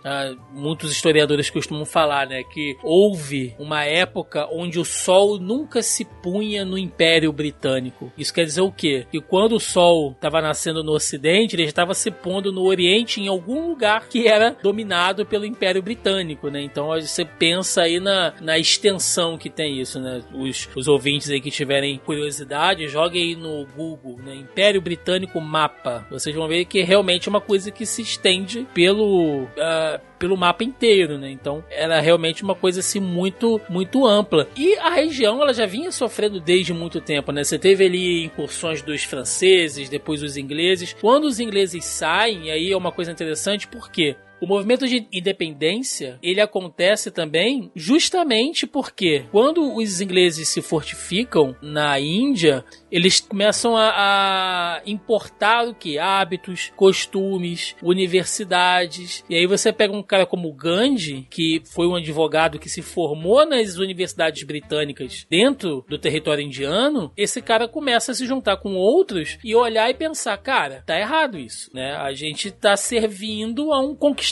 muitos historiadores costumam falar, né? Que houve uma época onde o sol nunca se punha no Império Britânico. Isso quer dizer o quê? Que quando o sol estava nascendo no Ocidente, ele estava se pondo no Oriente em algum lugar que era dominado pelo Império Britânico, né? Então você pensa aí na, na extensão que tem isso, né? Os, os ouvintes aí que tiverem curiosidade, joguem aí no Google, né? Império Britânico Mapa. Vocês vão ver que é realmente uma coisa que se estende pelo. Uh, pelo mapa inteiro, né? Então era realmente uma coisa assim muito muito ampla. E a região ela já vinha sofrendo desde muito tempo, né? Você teve ali incursões dos franceses, depois os ingleses. Quando os ingleses saem, aí é uma coisa interessante porque o movimento de independência, ele acontece também justamente porque quando os ingleses se fortificam na Índia, eles começam a, a importar o que? Hábitos, costumes, universidades. E aí você pega um cara como Gandhi, que foi um advogado que se formou nas universidades britânicas dentro do território indiano, esse cara começa a se juntar com outros e olhar e pensar, cara, tá errado isso, né? A gente tá servindo a um conquistador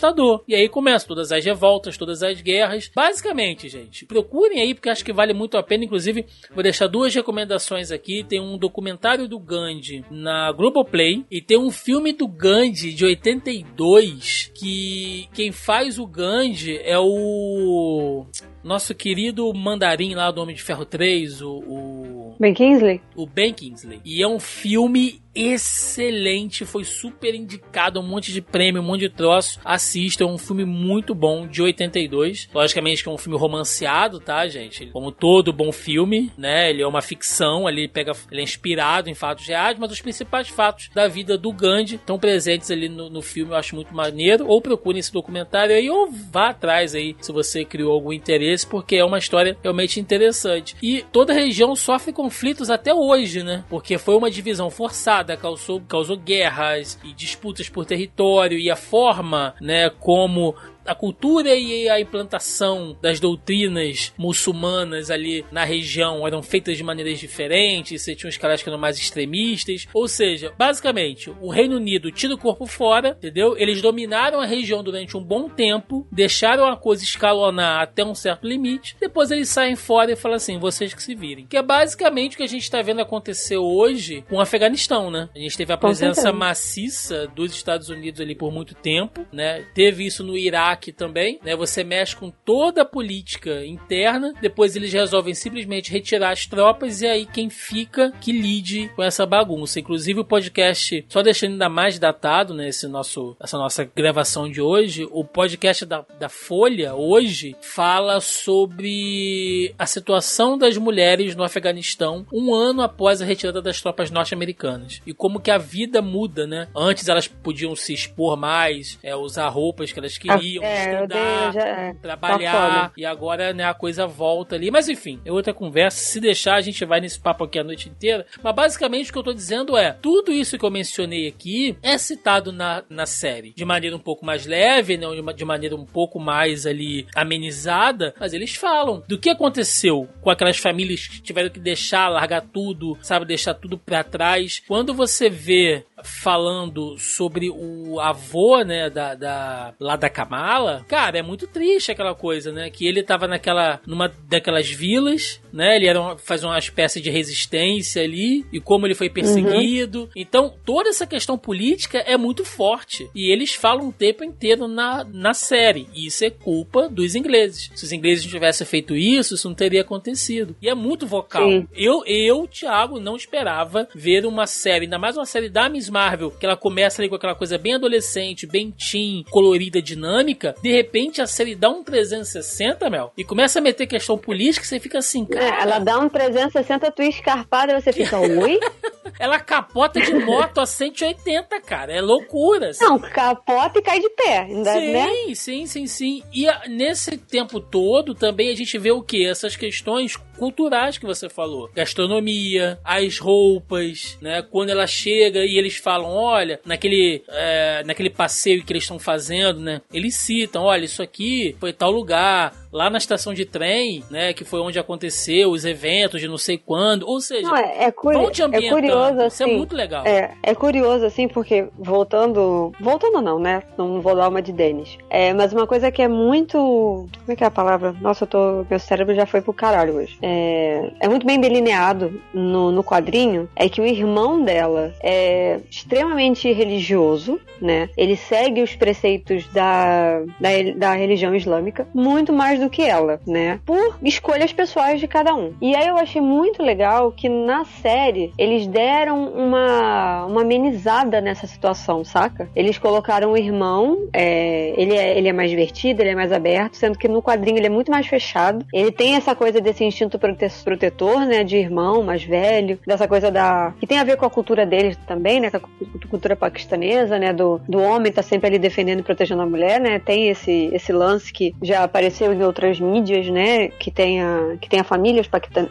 E aí começam todas as revoltas, todas as guerras. Basicamente, gente, procurem aí, porque acho que vale muito a pena. Inclusive, vou deixar duas recomendações aqui. Tem um documentário do Gandhi na Globoplay e tem um filme do Gandhi de 82 que quem faz o Gandhi é o nosso querido mandarim lá do Homem de Ferro 3, o, o... Ben Kingsley? O Ben Kingsley. E é um filme excelente, foi super indicado, um monte de prêmio, um monte de troço. Assista, é um filme muito bom, de 82. Logicamente que é um filme romanceado, tá, gente? Como todo bom filme, né? Ele é uma ficção, ele pega, ele é inspirado em fatos reais, mas os principais fatos da vida do Gandhi estão presentes ali no, no filme, eu acho muito maneiro. Ou procure esse documentário aí, ou vá atrás aí, se você criou algum interesse, porque é uma história realmente interessante. E toda a região sofre conflitos até hoje, né? Porque foi uma divisão forçada causou, causou guerras e disputas por território e a forma, né, como a cultura e a implantação das doutrinas muçulmanas ali na região eram feitas de maneiras diferentes, você tinha os caras que eram mais extremistas, ou seja, basicamente, o Reino Unido tira o corpo fora, entendeu? Eles dominaram a região durante um bom tempo, deixaram a coisa escalonar até um certo limite, depois eles saem fora e falam assim, vocês que se virem. Que é basicamente o que a gente está vendo acontecer hoje com o Afeganistão, né? A gente teve a presença maciça dos Estados Unidos ali por muito tempo, né? Teve isso no Iraque Iraque também, né? Você mexe com toda a política interna, depois eles resolvem simplesmente retirar as tropas e aí quem fica que lide com essa bagunça. Inclusive o podcast, só deixando ainda mais datado, né, esse nosso, essa nossa gravação de hoje, o podcast da, da Folha hoje fala sobre a situação das mulheres no Afeganistão um ano após a retirada das tropas norte-americanas e como que a vida muda, né? Antes elas podiam se expor mais, é, usar roupas que elas queriam, é, estudar, já, é, trabalhar, tá e agora né, a coisa volta ali. Mas enfim, é outra conversa. Se deixar, a gente vai nesse papo aqui a noite inteira. Mas basicamente o que eu tô dizendo é: tudo isso que eu mencionei aqui é citado na, na série de maneira um pouco mais leve, né, de maneira um pouco mais ali amenizada. Mas eles falam do que aconteceu com aquelas famílias que tiveram que deixar, largar tudo, sabe, deixar tudo para trás. Quando você vê falando sobre o avô, né, da, da lá da Kamala, cara, é muito triste aquela coisa, né, que ele tava naquela, numa daquelas vilas, né, ele era uma, fazia uma espécie de resistência ali, e como ele foi perseguido, uhum. então toda essa questão política é muito forte, e eles falam o tempo inteiro na, na série, e isso é culpa dos ingleses, se os ingleses não tivessem feito isso, isso não teria acontecido, e é muito vocal, Sim. eu, eu, Thiago, não esperava ver uma série, ainda mais uma série da Miss Marvel, que ela começa ali com aquela coisa bem adolescente, bem teen, colorida, dinâmica, de repente a série dá um 360, Mel, e começa a meter questão política, você fica assim, cara. É, ela dá um 360 tu escarpada e você fica, oi? ela capota de moto a 180, cara. É loucura. Assim. Não, capota e cai de pé. Ainda, sim, né? sim, sim, sim. E a, nesse tempo todo também a gente vê o que? Essas questões culturais que você falou. Gastronomia, as roupas, né? Quando ela chega e eles falam, olha, naquele, é, naquele passeio que eles estão fazendo, né? Eles citam, olha, isso aqui foi tal lugar, lá na estação de trem, né, que foi onde aconteceu os eventos de não sei quando, ou seja, não, é, é, curi é curioso assim, isso é assim, muito legal. É, é curioso assim porque voltando, voltando não, né, não vou dar uma de Denis. É, mas uma coisa que é muito, como é que é a palavra? Nossa, eu tô, meu cérebro já foi pro caralho hoje. É, é muito bem delineado no, no quadrinho, é que o irmão dela é extremamente religioso, né? Ele segue os preceitos da, da, da religião islâmica muito mais do que ela, né? Por escolhas pessoais de cada um. E aí eu achei muito legal que na série eles deram uma, uma amenizada nessa situação, saca? Eles colocaram o irmão, é, ele, é, ele é mais divertido, ele é mais aberto, sendo que no quadrinho ele é muito mais fechado. Ele tem essa coisa desse instinto prote protetor, né? De irmão mais velho, dessa coisa da. que tem a ver com a cultura deles também, né? Com a cultura paquistanesa, né? Do, do homem tá sempre ali defendendo e protegendo a mulher, né? Tem esse, esse lance que já apareceu em outras mídias, né, que tenha, que tenha famílias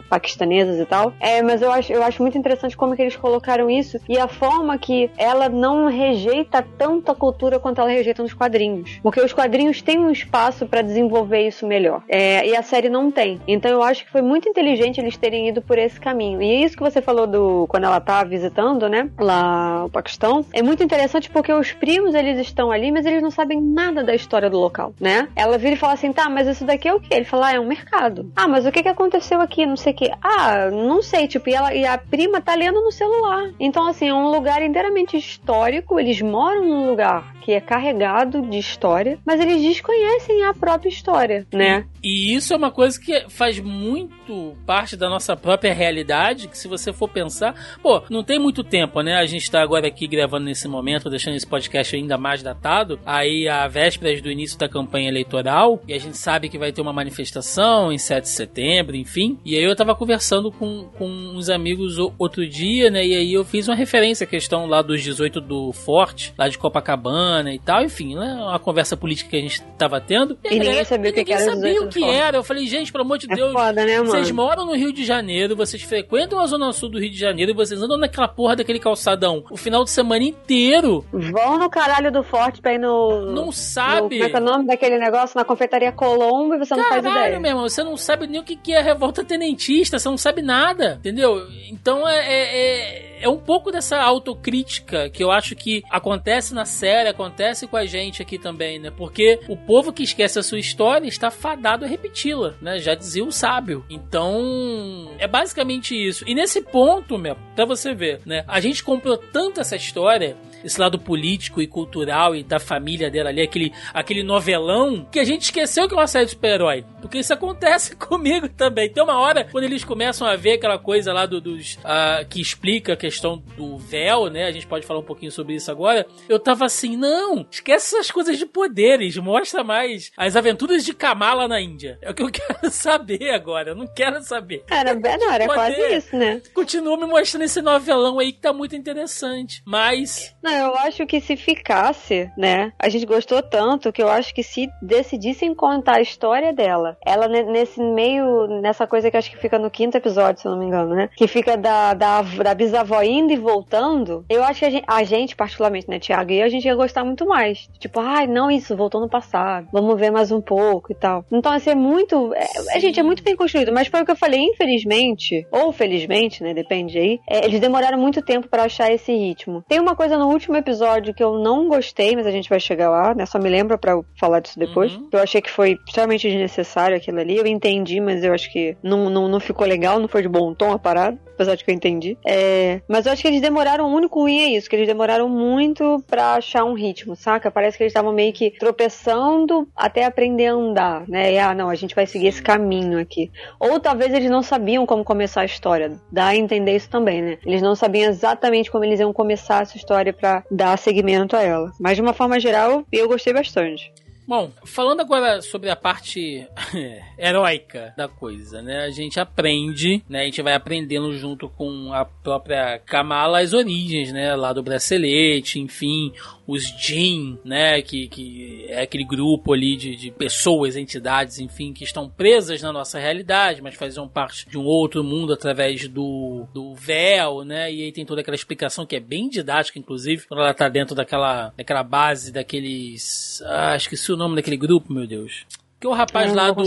paquistanesas e tal. É, mas eu acho, eu acho muito interessante como que eles colocaram isso e a forma que ela não rejeita tanto a cultura quanto ela rejeita nos quadrinhos. Porque os quadrinhos têm um espaço para desenvolver isso melhor. É, e a série não tem. Então eu acho que foi muito inteligente eles terem ido por esse caminho. E isso que você falou do quando ela tá visitando, né, lá o Paquistão, é muito interessante porque os primos eles estão ali, mas eles não sabem nada da história do local, né? Ela vira e fala assim: "Tá, mas isso daqui é o quê? Ele fala, ah, é um mercado. Ah, mas o que que aconteceu aqui? Não sei o quê. Ah, não sei, tipo, e, ela, e a prima tá lendo no celular. Então, assim, é um lugar inteiramente histórico, eles moram num lugar que é carregado de história, mas eles desconhecem a própria história, né? E, e isso é uma coisa que faz muito parte da nossa própria realidade, que se você for pensar, pô, não tem muito tempo, né? A gente tá agora aqui gravando nesse momento, deixando esse podcast ainda mais datado, aí a vésperas do início da campanha eleitoral, e a gente sabe que vai ter uma manifestação em 7 de setembro, enfim. E aí eu tava conversando com, com uns amigos outro dia, né? E aí eu fiz uma referência à questão lá dos 18 do Forte, lá de Copacabana e tal, enfim, né? Uma conversa política que a gente tava tendo. E, e ninguém sabia o que, que era. sabia o que era. Eu falei, gente, pelo amor de é Deus, foda, né, vocês moram no Rio de Janeiro, vocês frequentam a Zona Sul do Rio de Janeiro e vocês andam naquela porra daquele calçadão o final de semana inteiro. Vão no caralho do Forte pra ir no. Não sabe. No, como é é o nome daquele negócio? Na confeitaria Colombo e você não faz ideia. meu irmão, você não sabe nem o que é revolta tenentista, você não sabe nada, entendeu? Então é, é, é é um pouco dessa autocrítica que eu acho que acontece na série, acontece com a gente aqui também, né? Porque o povo que esquece a sua história está fadado a repeti-la, né? Já dizia o sábio. Então, é basicamente isso. E nesse ponto, meu, pra você ver, né? A gente comprou tanto essa história esse lado político e cultural e da família dela ali, aquele, aquele novelão, que a gente esqueceu que é uma série de super-herói. Porque isso acontece comigo também. Tem uma hora, quando eles começam a ver aquela coisa lá do, dos. Uh, que explica a questão do véu, né? A gente pode falar um pouquinho sobre isso agora. Eu tava assim, não, esquece essas coisas de poderes, mostra mais as aventuras de Kamala na Índia. É o que eu quero saber agora, eu não quero saber. Era, não, era quase isso, né? Continua me mostrando esse novelão aí que tá muito interessante. Mas. Não, eu acho que se ficasse, né? A gente gostou tanto que eu acho que se decidissem contar a história dela, ela nesse meio, nessa coisa que acho que fica no quinto episódio, se eu não me engano, né? Que fica da, da, da bisavó indo e voltando, eu acho que a gente, a gente, particularmente, né, Thiago, e a gente ia gostar muito mais. Tipo, ai, ah, não isso, voltou no passado, vamos ver mais um pouco e tal. Então, assim, é muito. É, a gente é muito bem construído, mas foi o que eu falei, infelizmente, ou felizmente, né? Depende aí, é, eles demoraram muito tempo para achar esse ritmo. Tem uma coisa no último último episódio que eu não gostei, mas a gente vai chegar lá, né? Só me lembra para falar disso depois. Uhum. Eu achei que foi extremamente desnecessário aquilo ali. Eu entendi, mas eu acho que não, não, não ficou legal, não foi de bom tom a parada apesar de que eu entendi. É, mas eu acho que eles demoraram, o único ruim é isso, que eles demoraram muito pra achar um ritmo, saca? Parece que eles estavam meio que tropeçando até aprender a andar, né? E, ah, não, a gente vai seguir esse caminho aqui. Ou talvez eles não sabiam como começar a história. Dá a entender isso também, né? Eles não sabiam exatamente como eles iam começar essa história para dar seguimento a ela. Mas de uma forma geral, eu gostei bastante. Bom, falando agora sobre a parte heróica da coisa, né? A gente aprende, né? A gente vai aprendendo junto com a própria Kamala as origens, né? Lá do bracelete, enfim, os Jin, né? Que, que é aquele grupo ali de, de pessoas, entidades, enfim, que estão presas na nossa realidade, mas faziam parte de um outro mundo através do, do véu, né? E aí tem toda aquela explicação que é bem didática, inclusive, quando ela tá dentro daquela, daquela base daqueles. Ah, esqueci o nome daquele grupo, meu Deus. Que o rapaz lá do.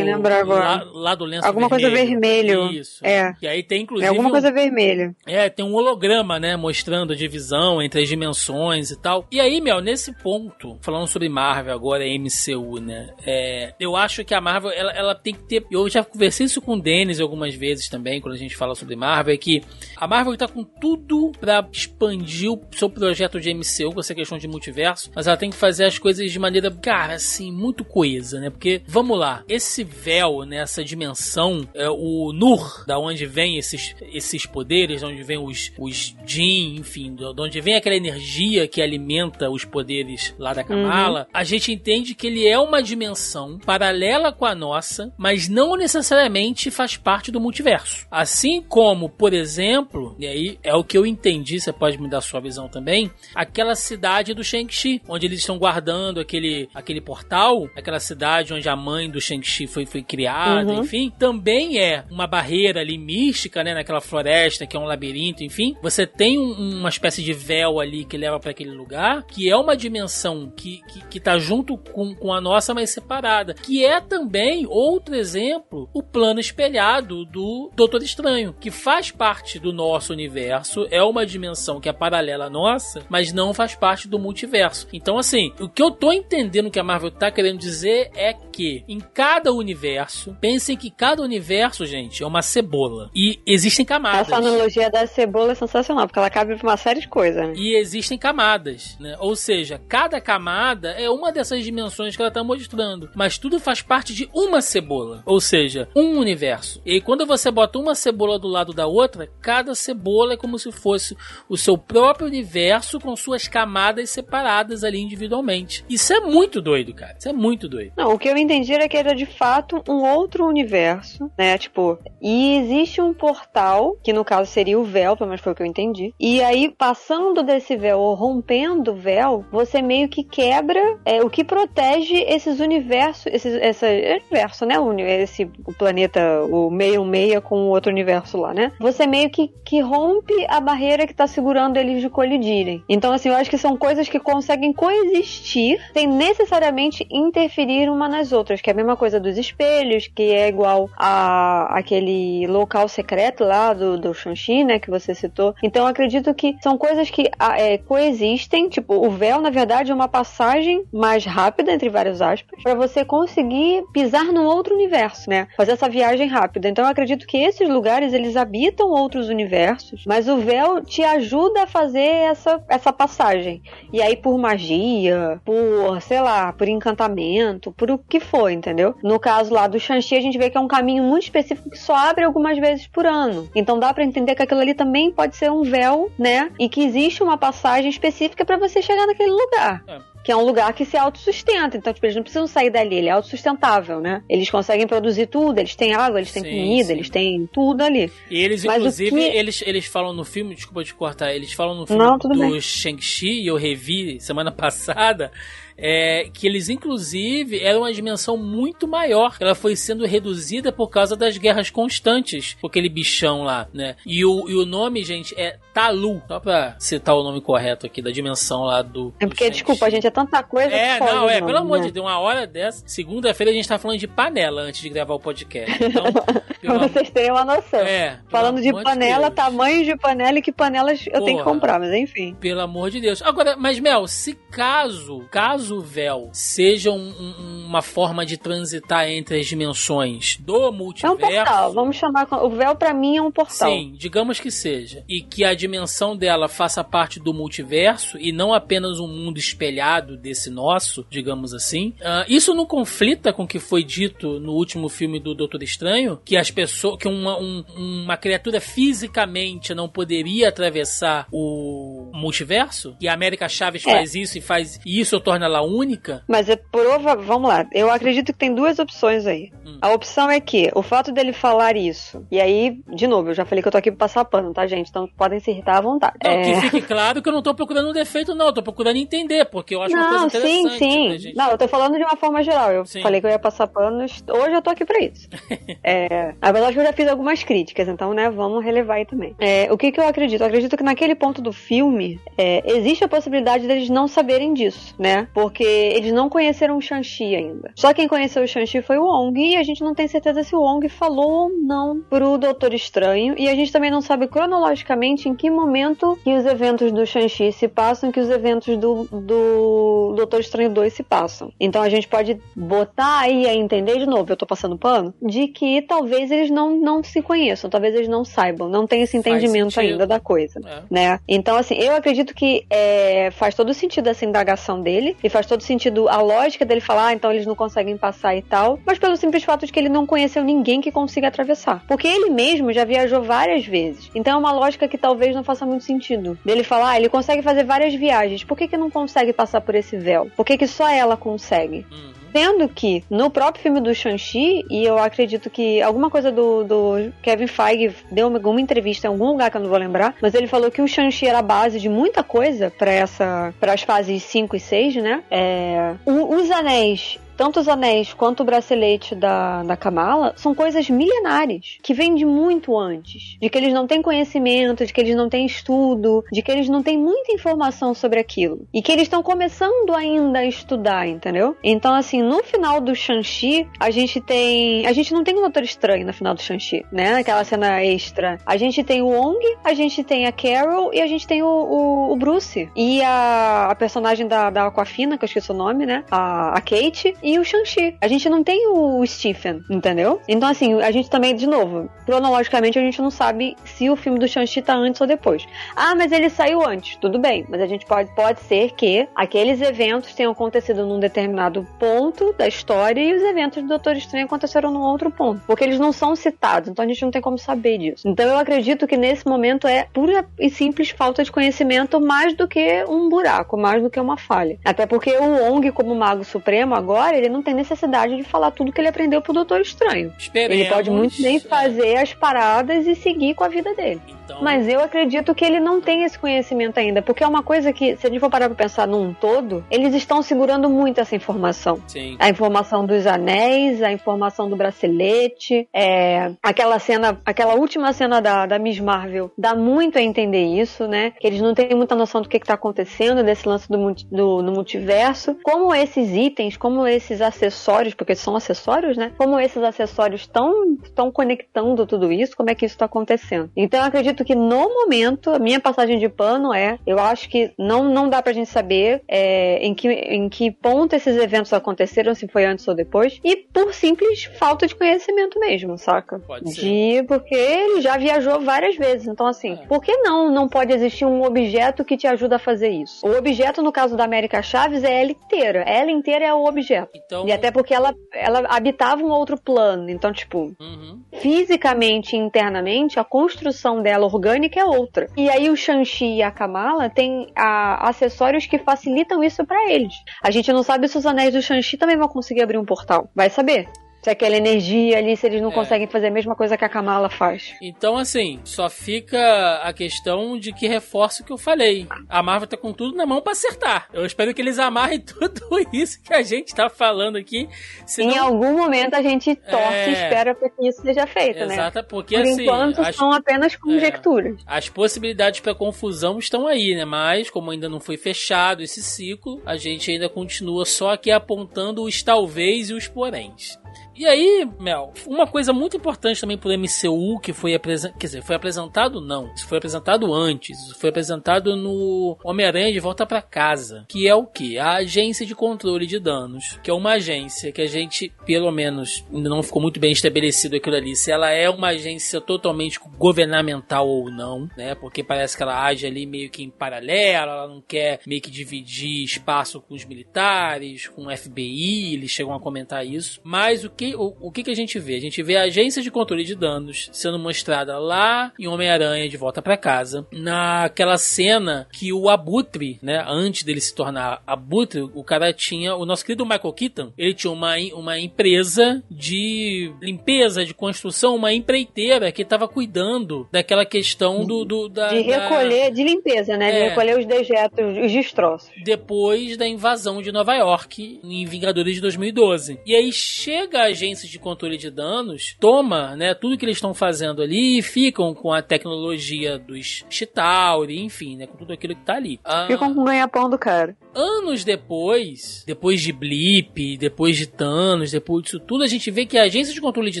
Lá, lá, do lenço Alguma vermelho. coisa vermelho. Isso. É. E aí tem inclusive. É alguma um- coisa vermelha. é, tem um holograma, né, mostrando a divisão entre as dimensões e tal. E aí, Mel, nesse ponto, falando sobre Marvel agora, MCU, né, é, eu acho que a Marvel, ela, ela tem que ter... Eu já conversei isso com o Denis algumas vezes também, quando a gente fala sobre Marvel, é que a Marvel tá com tudo pra expandir o seu projeto de MCU, com essa questão de multiverso, mas ela tem que fazer as coisas de maneira, cara, assim, muito coesa, né, porque, vamos lá, esse véu, né, essa dimensão, é, o Nur, da onde vem esses, esses poderes, de onde vem os, os Jin, enfim, de onde vem aquela energia que alimenta os poderes lá da Kamala, a gente entende que ele é uma dimensão paralela com a nossa, mas não necessariamente faz parte do multiverso. Assim como, por exemplo, e aí é o que eu entendi, você pode me dar sua visão também, aquela cidade do Shang-Chi, onde eles estão guardando aquele, aquele portal, aquela cidade onde a mãe do Shang-Chi foi, foi criada, Uhum. enfim, também é uma barreira ali mística, né, naquela floresta que é um labirinto, enfim. Você tem um- uma espécie de véu ali que leva para aquele lugar, que é uma dimensão que, que, que tá junto com, com a nossa, mas separada, que é também outro exemplo, o plano espelhado do Doutor Estranho, que faz parte do nosso universo, é uma dimensão que é paralela à nossa, mas não faz parte do multiverso. Então, assim, o que eu tô entendendo que a Marvel tá querendo dizer é que em cada universo, pensem que cada universo, gente, é uma cebola. E existem camadas. Essa analogia da cebola é sensacional, porque ela cabe pra uma série de coisas. né? E existem camadas, né? Ou seja, cada camada é uma dessas dimensões que ela tá mostrando. Mas tudo faz parte de uma cebola. Ou seja, um universo. E quando você bota uma cebola do lado da outra, cada cebola é como se fosse o seu próprio universo com suas camadas separadas ali individualmente. Isso é muito doido, cara. Isso é muito doido. Não, o que eu entendi era que era de fato um outro universo, né? Tipo, e existe um portal, que no caso seria o véu, pelo menos foi o que eu entendi. E aí, passando desse véu ou rompendo o véu, você meio que quebra é, o que protege esses universos, esses, esse universo, né? Esse, o planeta, o 616 com o outro universo lá, né? Você meio que, que rompe a barreira que tá segurando eles de colidirem. Então, assim, eu acho que são coisas que conseguem coexistir sem necessariamente interferir uma nas outras, que é a mesma coisa dos espelhos, que é igual a aquele local secreto lá do, do Shang-Chi, né, que você citou. Então, acredito que são coisas que é, coexistem, tipo, o véu, na verdade, é uma passagem mais rápida, entre vários aspas, para você conseguir pisar num outro universo, né, fazer essa viagem rápida. Então, acredito que esses lugares, eles habitam outros universos, mas o véu te ajuda a fazer essa, essa passagem. E aí, por magia, por, sei lá, por encantamento, por o que for, entendeu? No caso lá do Shang-Chi, a gente vê que é um caminho muito específico que só abre algumas vezes por ano. Então dá pra entender que aquilo ali também pode ser um véu, né? E que existe uma passagem específica pra você chegar naquele lugar. É. Que é um lugar que se autossustenta. Então, tipo, eles não precisam sair dali, ele é autossustentável, né? Eles conseguem produzir tudo, eles têm água, eles têm Sim, comida, sim. eles têm tudo ali. E eles, Mas inclusive, que- eles, eles falam no filme, desculpa te cortar, eles falam no filme Não, do. Shang-Chi, e eu revi semana passada, é, que eles, inclusive, eram uma dimensão muito maior. Ela foi sendo reduzida por causa das guerras constantes com aquele bichão lá, né? E o, e o nome, gente, é Talu. Só pra citar o nome correto aqui, da dimensão lá do. É do porque, Shang-Chi. desculpa, a gente é tanta coisa É, que não, é, nome, pelo amor né? de Deus, uma hora dessa. Segunda-feira a gente tá falando de panela antes de gravar o podcast. Então, Pra vocês terem uma noção. É, Falando de panela, Deus. tamanhos de panela e que panelas eu tenho que Porra. comprar, mas enfim. Pelo amor de Deus. Agora, mas Mel, se caso, caso o véu seja um- um- uma forma de transitar entre as dimensões do É multiverso. um portal, vamos chamar. O véu pra mim é um portal. Sim, digamos que seja. E que a dimensão dela faça parte do multiverso e não apenas um mundo espelhado desse nosso, digamos assim. Ah, isso não conflita com o que foi dito no último filme do Doutor Estranho? Que as pessoas. que uma, um- uma criatura fisicamente não poderia atravessar o multiverso? E a América Chaves é. faz isso e faz e isso torna ela única? Mas é prova. Vamos lá. Eu acredito que tem duas opções aí. Hum. A opção é que o fato dele falar isso, e aí, de novo, eu já falei que eu tô aqui pra passar pano, tá, gente? Então podem se irritar à vontade. Não, é... que fique claro que eu não tô procurando um defeito, não. Eu tô procurando entender, porque eu acho não, uma coisa interessante. Sim, sim. Não, eu tô falando de uma forma geral. Eu sim. falei que eu ia passar panos. Hoje eu tô aqui pra isso. é, a verdade é que eu já fiz algumas críticas, então, né, vamos relevar aí também. É, o que que eu acredito? Eu acredito que naquele ponto do filme, é, existe a possibilidade deles não saberem disso, né? Porque eles não conheceram o Shang-Chi ainda. Só quem conheceu o Shang-Chi foi o Wong e a gente não tem certeza se o Wong falou ou não pro Doutor Estranho e a gente também não sabe cronologicamente em que momento que os eventos do Shang-Chi se passam, que os eventos do, do Doutor Estranho 2 se passam. Então a gente pode botar aí a entender de novo, eu tô passando pano, de que talvez eles não, não se conheçam, talvez eles não saibam, não tem esse entendimento ainda da coisa, é. né? Então assim, eu acredito que é, faz todo sentido essa indagação dele e faz todo sentido a lógica dele falar, ah, então eles não conseguem passar e tal, mas pelo simples fato de que ele não conheceu ninguém que consiga atravessar. Porque ele mesmo já viajou várias vezes. Então é uma lógica que talvez não faça muito sentido. Dele falar, ah, ele consegue fazer várias viagens, por que, que não consegue passar por esse véu? Por que, que só ela consegue? Hum. Sendo que no próprio filme do Shang-Chi, e eu acredito que alguma coisa do, do Kevin Feige deu alguma entrevista em algum lugar que eu não vou lembrar, mas ele falou que o Shang-Chi era a base de muita coisa para essa para as fases 5 e 6, né? É, os anéis tanto os anéis quanto o bracelete da, da Kamala são coisas milenares, que vêm de muito antes. De que eles não têm conhecimento, de que eles não têm estudo, de que eles não têm muita informação sobre aquilo. E que eles estão começando ainda a estudar, entendeu? Então, assim, no final do Shang-Chi, a gente tem. A gente não tem um Doutor Estranho no final do Shang-Chi, né? Aquela cena extra. A gente tem o Wong, a gente tem a Carol e a gente tem o, o, o Bruce. E a, a personagem da, da Aquafina, que eu esqueci o nome, né? A, a Kate o Shang-Chi. A gente não tem o Stephen, entendeu? Então, assim, a gente também, de novo, cronologicamente a gente não sabe se o filme do Shang-Chi tá antes ou depois. Ah, mas ele saiu antes. Tudo bem, mas a gente pode, pode ser que aqueles eventos tenham acontecido num determinado ponto da história e os eventos do Doutor Estranho aconteceram num outro ponto. Porque eles não são citados, então a gente não tem como saber disso. Então eu acredito que nesse momento é pura e simples falta de conhecimento mais do que um buraco, mais do que uma falha. Até porque o Wong, como Mago Supremo, agora, ele não tem necessidade de falar tudo que ele aprendeu pro Doutor Estranho. Esperemos, ele pode muito bem fazer as paradas e seguir com a vida dele. Então... Mas eu acredito que ele não tem esse conhecimento ainda, porque é uma coisa que, se a gente for parar pra pensar num todo, eles estão segurando muito essa informação. Sim. A informação dos anéis, a informação do bracelete, é, aquela cena, aquela última cena da, da Miss Marvel dá muito a entender isso, né? Que eles não têm muita noção do que, que tá acontecendo desse lance do, do no multiverso. Como esses itens, como esses acessórios, porque são acessórios, né? Como esses acessórios estão conectando tudo isso, como é que isso está acontecendo. Então eu acredito acredito que no momento, a minha passagem de pano é, eu acho que não, não dá pra gente saber é, em, que, em que ponto esses eventos aconteceram, se foi antes ou depois, e por simples falta de conhecimento mesmo, saca? Pode ser. De, porque ele já viajou várias vezes, então assim, é. por que não não pode existir um objeto que te ajuda a fazer isso? O objeto, no caso da América Chaves, é ela inteira. Ela inteira é o objeto. Então... E até porque ela, ela habitava um outro plano, então, tipo, uhum. fisicamente e internamente, a construção dela orgânica é outra. E aí o Shang-Chi e a Kamala têm a, acessórios que facilitam isso para eles. A gente não sabe se os anéis do Shang-Chi também vão conseguir abrir um portal. Vai saber se aquela energia ali, se eles não é. conseguem fazer a mesma coisa que a Kamala faz. Então, assim, só fica a questão de que reforça o que eu falei. A Marvel tá com tudo na mão para acertar. Eu espero que eles amarrem tudo isso que a gente tá falando aqui. Senão... Em algum momento a gente torce é... e espera para que isso seja feito, Exato, né? Exato, porque Por assim. enquanto as... são apenas conjecturas. É... As possibilidades para confusão estão aí, né? Mas, como ainda não foi fechado esse ciclo, a gente ainda continua só aqui apontando os talvez e os poréns. E aí, Mel, uma coisa muito importante também pro MCU que foi apresentado, quer dizer, foi apresentado não, isso foi apresentado antes, isso foi apresentado no Homem-Aranha de Volta para Casa, que é o que? A Agência de Controle de Danos, que é uma agência que a gente, pelo menos, ainda não ficou muito bem estabelecido aquilo ali, se ela é uma agência totalmente governamental ou não, né? Porque parece que ela age ali meio que em paralelo, ela não quer meio que dividir espaço com os militares, com o FBI, eles chegam a comentar isso. Mas o que o, o que, que a gente vê? A gente vê a agência de controle de danos sendo mostrada lá em Homem-Aranha de volta para casa, naquela cena que o Abutre, né, antes dele se tornar Abutre, o cara tinha, o nosso querido Michael Keaton, ele tinha uma, uma empresa de limpeza, de construção, uma empreiteira que estava cuidando daquela questão do, do da, de recolher, da... de limpeza, né, é, de recolher os dejetos, os destroços. Depois da invasão de Nova York em Vingadores de 2012. E aí chega a agência de controle de danos, toma, né, tudo que eles estão fazendo ali e ficam com a tecnologia dos Chitauri, enfim, né, com tudo aquilo que tá ali. Ah, ficam com o ganha-pão do cara. Anos depois, depois de Blip, depois de Thanos, depois disso tudo, a gente vê que a agência de controle de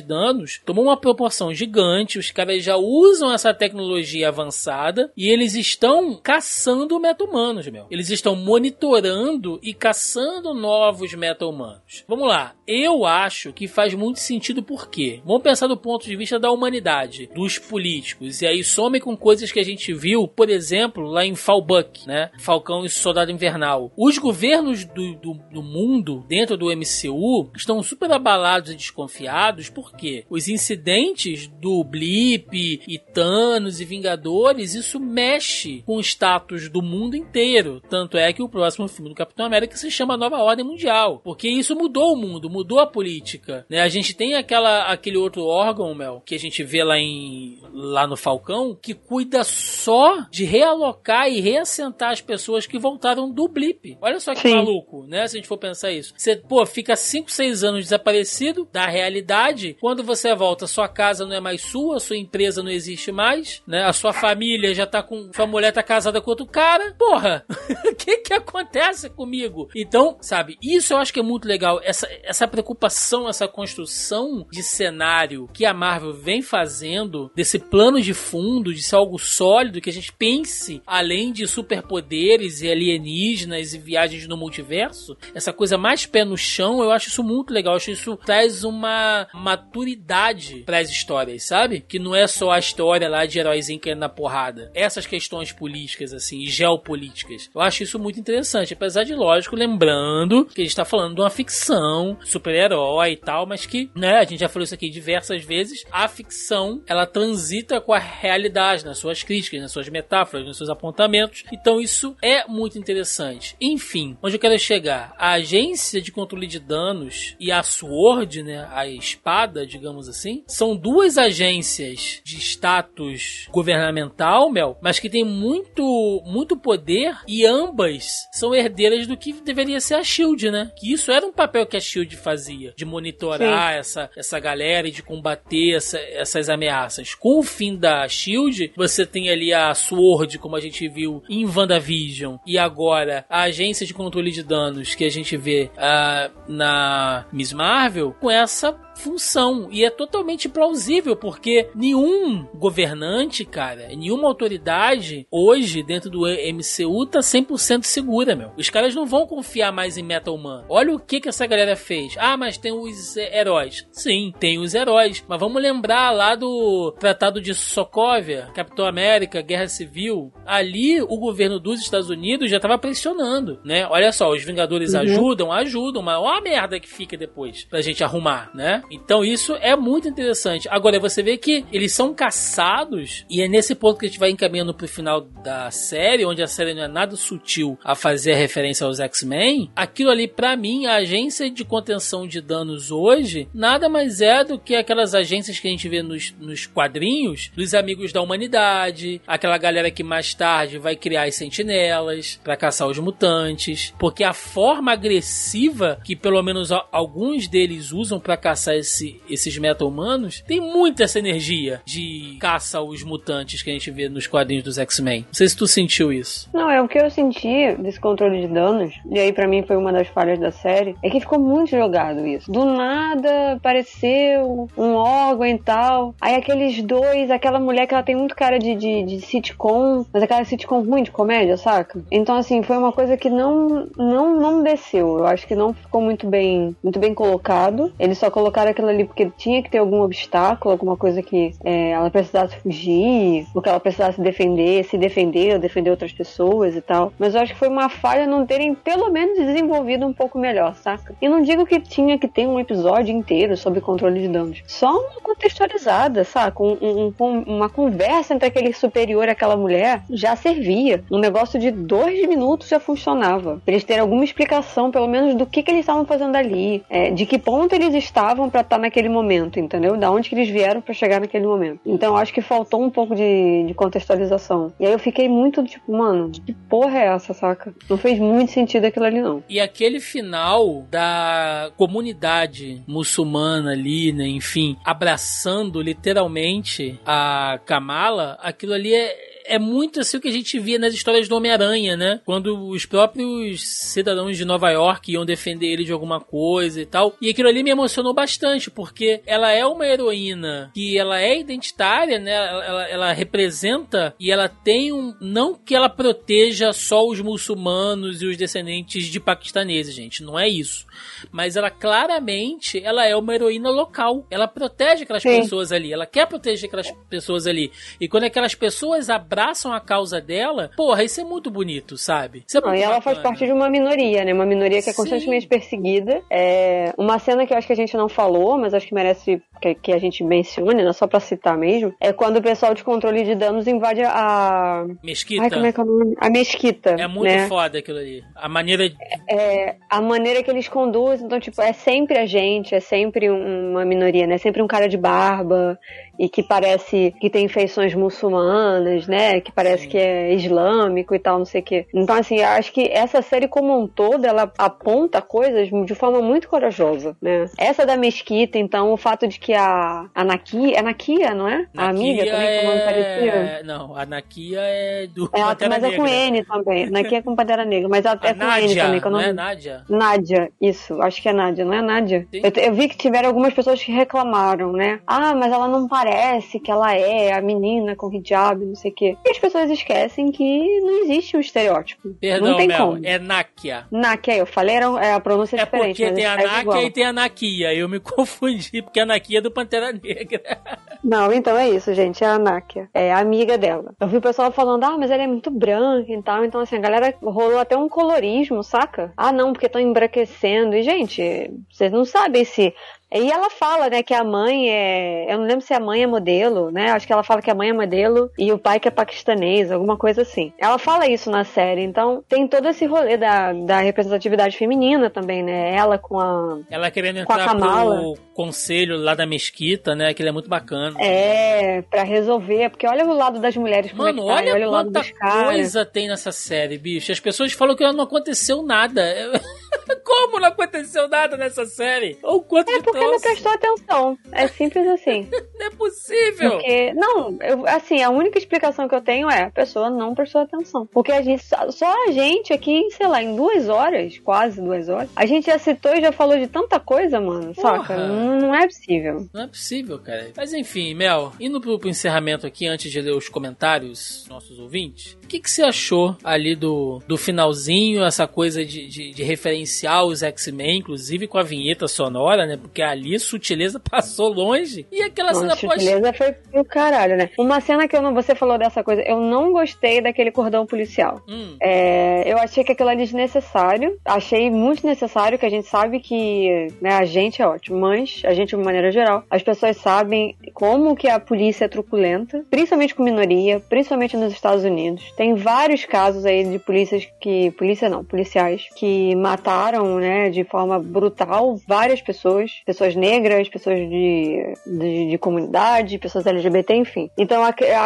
danos tomou uma proporção gigante, os caras já usam essa tecnologia avançada e eles estão caçando meta-humanos, meu. Eles estão monitorando e caçando novos meta-humanos. Vamos lá, eu acho que faz muito sentido por quê? Vamos pensar do ponto de vista da humanidade, dos políticos, e aí some com coisas que a gente viu, por exemplo, lá em Falbuck, né? Falcão e Soldado Invernal. Os governos do, do, do mundo, dentro do MCU, estão super abalados e desconfiados, porque os incidentes do Blip e Thanos e Vingadores, isso mexe com o status do mundo inteiro. Tanto é que o próximo filme do Capitão América se chama Nova Ordem Mundial, porque isso mudou o mundo, mudou a política, né? A gente tem aquela, aquele outro órgão, Mel, que a gente vê lá em lá no Falcão, que cuida só de realocar e reassentar as pessoas que voltaram do blip. Olha só que Sim. maluco, né? Se a gente for pensar isso. Você, pô, fica 5, 6 anos desaparecido da realidade. Quando você volta, sua casa não é mais sua, sua empresa não existe mais, né? A sua família já tá com. Sua mulher tá casada com outro cara. Porra! O que que acontece comigo? Então, sabe, isso eu acho que é muito legal. Essa, essa preocupação, essa construção de cenário que a Marvel vem fazendo, desse plano de fundo, de ser algo sólido, que a gente pense além de superpoderes e alienígenas e viagens no multiverso, essa coisa mais pé no chão, eu acho isso muito legal. Eu acho isso traz uma maturidade para as histórias, sabe? Que não é só a história lá de heróizinho caindo na porrada. Essas questões políticas, assim, geopolíticas. Eu acho isso muito interessante. Apesar de, lógico, lembrando que a gente tá falando de uma ficção, super-herói e tal, mas que, né, a gente já falou isso aqui diversas vezes, a ficção, ela transita com a realidade, nas suas críticas, nas suas metáforas, nos seus apontamentos. Então isso é muito interessante. Enfim, onde eu quero chegar? A agência de controle de danos e a SWORD, né, a espada, digamos assim, são duas agências de status governamental, Mel, mas que tem muito, muito poder e ambas são herdeiras do que deveria ser a SHIELD, né? Que isso era um papel que a SHIELD fazia, de monitorar essa, essa galera e de combater essa, essas ameaças. Com o fim da SHIELD, você tem ali a SWORD, como a gente viu em WandaVision, e agora a agência de controle de danos que a gente vê uh, na Miss Marvel, com essa função. E é totalmente plausível, porque nenhum governante, cara, nenhuma autoridade hoje dentro do MCU tá 100% segura, meu. Os caras não vão confiar mais em Metal Man. Olha o que que essa galera fez. Ah, mas tem os heróis. Sim, tem os heróis. Mas vamos lembrar lá do Tratado de Sokovia, Capitão América, Guerra Civil. Ali o governo dos Estados Unidos já tava pressionando, né? Olha só, os Vingadores uhum. ajudam, ajudam, mas olha a merda que fica depois pra gente arrumar, né? Então isso é muito interessante. Agora você vê que eles são caçados e é nesse ponto que a gente vai encaminhando pro final da série, onde a série não é nada sutil a fazer referência aos X-Men. Aquilo ali para mim, a agência de contenção de danos hoje, nada mais é do que aquelas agências que a gente vê nos, nos quadrinhos dos amigos da humanidade, aquela galera que mais tarde vai criar as sentinelas para caçar os mutantes, porque a forma agressiva que pelo menos alguns deles usam para caçar esse, esses meta-humanos tem muito essa energia de caça aos mutantes que a gente vê nos quadrinhos dos X-Men. Não sei se tu sentiu isso. Não, é o que eu senti desse controle de danos, e aí para mim foi uma das falhas da série, é que ficou muito jogado isso. Do nada apareceu um órgão e tal, aí aqueles dois, aquela mulher que ela tem muito cara de, de, de sitcom, mas aquela sitcom ruim de comédia, saca? Então assim, foi uma coisa que não, não, não desceu. Eu acho que não ficou muito bem, muito bem colocado. Eles só colocaram botaram aquilo ali porque tinha que ter algum obstáculo, alguma coisa que é, ela precisasse fugir, ou que ela precisasse defender, se defender, ou defender outras pessoas e tal. Mas eu acho que foi uma falha não terem pelo menos desenvolvido um pouco melhor, saca? E não digo que tinha que ter um episódio inteiro sobre controle de danos. Só uma contextualizada, saca? Um, um, uma conversa entre aquele superior e aquela mulher já servia. Um negócio de dois minutos já funcionava. Pra eles terem alguma explicação, pelo menos, do que, que eles estavam fazendo ali, é, de que ponto eles estavam para estar tá naquele momento, entendeu? Da onde que eles vieram para chegar naquele momento. Então acho que faltou um pouco de, de contextualização. E aí eu fiquei muito tipo, mano, que porra é essa, saca? Não fez muito sentido aquilo ali, não. E aquele final da comunidade muçulmana ali, né? Enfim, abraçando literalmente a Kamala, aquilo ali é é muito assim o que a gente via nas histórias do Homem-Aranha, né? Quando os próprios cidadãos de Nova York iam defender ele de alguma coisa e tal. E aquilo ali me emocionou bastante, porque ela é uma heroína que ela é identitária, né? Ela, ela, representa e ela tem um. Não que ela proteja só os muçulmanos e os descendentes de paquistaneses, gente. Não é isso. Mas ela claramente ela é uma heroína local. Ela protege aquelas Sim. pessoas ali. Ela quer proteger aquelas pessoas ali. E quando aquelas pessoas abraçam a causa dela, porra, isso é muito bonito, sabe? É não, e ela faz parte de uma minoria, né? Uma minoria que é constantemente Sim. perseguida. É uma cena que eu acho que a gente não falou, mas acho que merece que, que a gente mencione, né? Só pra citar mesmo, é quando o pessoal de controle de danos invade a. Mesquita. Ai, como é que é o nome? A mesquita. É muito né? foda aquilo ali. A maneira. É, a maneira que eles conduzem, então, tipo, é sempre a gente, é sempre uma minoria, né? É sempre um cara de barba e que parece que tem feições muçulmanas, né? Que parece Sim. que é islâmico e tal, não sei o quê. Então, assim, eu acho que essa série como um todo, ela aponta coisas de forma muito corajosa, né? Essa da mesquita, então, o fato de que a, a Nakia, é Nakia, não é? Nakia a amiga também, é... como parecia. Não, a Nakia é do é, Pantera Mas Negra. é com N também. Nakia é com Pantera Negra, mas a, é com Nádia, N também. Que eu não... não é Nádia? Nádia, isso. Acho que é Nádia, não é Nádia? Eu, eu, vi que tiveram algumas pessoas que reclamaram, né? Ah, mas ela não parece parece que ela é a menina com hijab, não sei o quê. E as pessoas esquecem que não existe um estereótipo. Perdão, não tem Mel, como. é Nakia. Nakia, eu falei, era, é, a pronúncia é, é diferente. porque tem a Nakia e tem a Nakia. Eu me confundi, porque a Nakia é do Pantera Negra. Não, então é isso, gente. É a Nakia. É a amiga dela. Eu vi o pessoal falando, ah, mas ela é muito branca e tal. Então, assim, a galera rolou até um colorismo, saca? Ah, não, porque estão embranquecendo. E, gente, vocês não sabem se e ela fala, né, que a mãe é. Eu não lembro se a mãe é modelo, né? Acho que ela fala que a mãe é modelo e o pai que é paquistanês, alguma coisa assim. Ela fala isso na série, então tem todo esse rolê da, da representatividade feminina também, né? Ela com a. Ela querendo entrar pro conselho lá da mesquita, né? Que ele é muito bacana. É, pra resolver, porque olha o lado das mulheres como Mano, é que tá, olha, olha o lado dos caras. coisa tem nessa série, bicho. As pessoas falam que não aconteceu nada. Como não aconteceu nada nessa série? Ou quanto é porque não prestou atenção. É simples assim. não é possível. Porque, não, eu, assim, a única explicação que eu tenho é a pessoa não prestou atenção. Porque a gente, só a gente aqui, sei lá, em duas horas, quase duas horas, a gente já citou e já falou de tanta coisa, mano. Porra. Saca? Não, não, é possível. Não é possível, cara. Mas enfim, Mel, indo pro, pro encerramento aqui, antes de ler os comentários nossos ouvintes, o que, que você achou ali do, do finalzinho, essa coisa de, de, de referenciar os X-Men, inclusive com a vinheta sonora, né? Porque ali sutileza passou longe. E aquela cena pós. Sutileza foi pro caralho, né? Uma cena que eu não. Você falou dessa coisa, eu não gostei daquele cordão policial. Hum. É, eu achei que aquilo ali é desnecessário. Achei muito necessário, que a gente sabe que né, a gente é ótimo, mas a gente, de uma maneira geral, as pessoas sabem como que a polícia é truculenta, principalmente com minoria, principalmente nos Estados Unidos. Tem vários casos aí de polícias que. Polícia não, policiais que mataram, né, de forma brutal várias pessoas, pessoas negras, pessoas de, de, de comunidade, pessoas LGBT, enfim. Então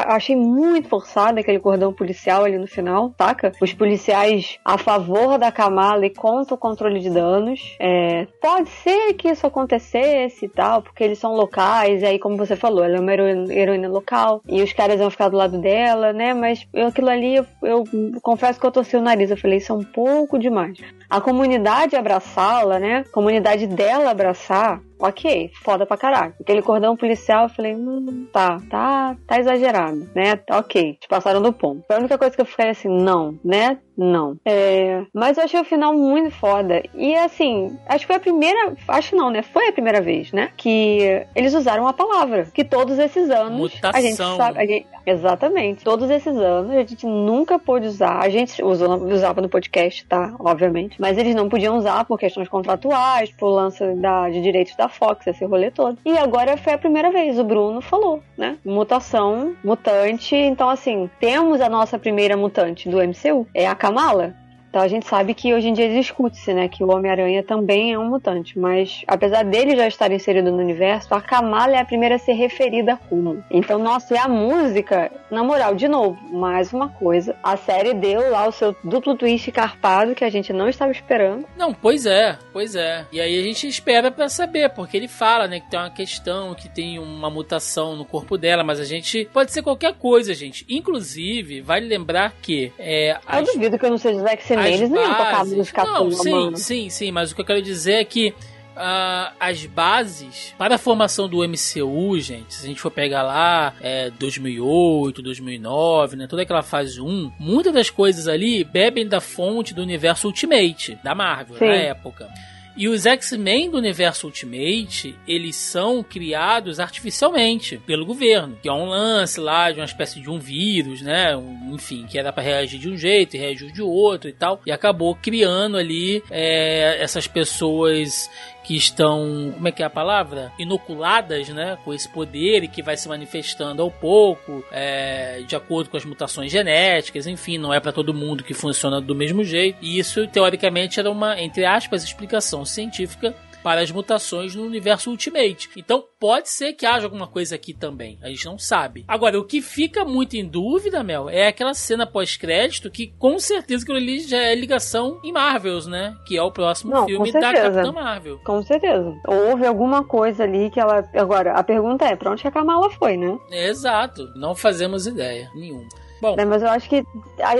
achei muito forçado aquele cordão policial ali no final, saca? Os policiais a favor da Kamala e contra o controle de danos. É, pode ser que isso acontecesse e tal, porque eles são locais, e aí, como você falou, ela é uma heroína, local, e os caras vão ficar do lado dela, né? Mas eu, aquilo ali, eu, eu confesso que eu torci o nariz, eu falei, isso é um pouco demais. A comunidade abraçá-la, né? A comunidade dela abraçar, ok, foda pra caralho. Aquele cordão policial, eu falei, hum, tá, tá, tá exagerado, né? Ok. Eles passaram do ponto. Foi a única coisa que eu fiquei assim, não, né? Não. É, mas eu achei o final muito foda. E assim, acho que foi a primeira. Acho não, né? Foi a primeira vez, né? Que eles usaram a palavra. Que todos esses anos. Mutação. A gente sabe. A gente, exatamente. Todos esses anos a gente nunca pôde usar. A gente usou, usava no podcast, tá? Obviamente. Mas eles não podiam usar por questões contratuais, por lance da, de direitos da Fox, esse rolê todo. E agora foi a primeira vez. O Bruno falou, né? Mutação, mutante. Então, assim, temos a nossa primeira mutante do MCU. É a Kamala. Então a gente sabe que hoje em dia discute-se, né, que o Homem-Aranha também é um mutante, mas apesar dele já estar inserido no universo, a Kamala é a primeira a ser referida como. Então, nossa, e a música, na moral, de novo, mais uma coisa, a série deu lá o seu duplo twist carpado que a gente não estava esperando. Não, pois é, pois é. E aí a gente espera para saber, porque ele fala, né, que tem uma questão, que tem uma mutação no corpo dela, mas a gente pode ser qualquer coisa, gente. Inclusive, vale lembrar que é, eu duvido que eu não seja Zack eles não iam tocar música Não, sim, mano. sim, sim, mas o que eu quero dizer é que Uh, as bases para a formação do MCU, gente, se a gente for pegar lá é, 2008, 2009, né, toda aquela fase 1, muitas das coisas ali bebem da fonte do universo Ultimate, da Marvel, Sim. na época. E os X-Men do universo Ultimate, eles são criados artificialmente pelo governo, que é um lance lá de uma espécie de um vírus, né? Um, enfim, que era para reagir de um jeito e reagir de outro e tal. E acabou criando ali é, essas pessoas que estão, como é que é a palavra? Inoculadas, né? Com esse poder e que vai se manifestando ao pouco, é, de acordo com as mutações genéticas, enfim, não é para todo mundo que funciona do mesmo jeito. E isso, teoricamente, era uma, entre aspas, explicação científica para as mutações no universo Ultimate. Então pode ser que haja alguma coisa aqui também. A gente não sabe. Agora, o que fica muito em dúvida, Mel, é aquela cena pós-crédito que com certeza que ali já é ligação em Marvels, né? Que é o próximo não, filme da Capitã Marvel. Com certeza. Houve alguma coisa ali que ela. Agora, a pergunta é: pra onde que a Kamala foi, né? Exato. Não fazemos ideia nenhuma. Bom. Né, mas eu acho que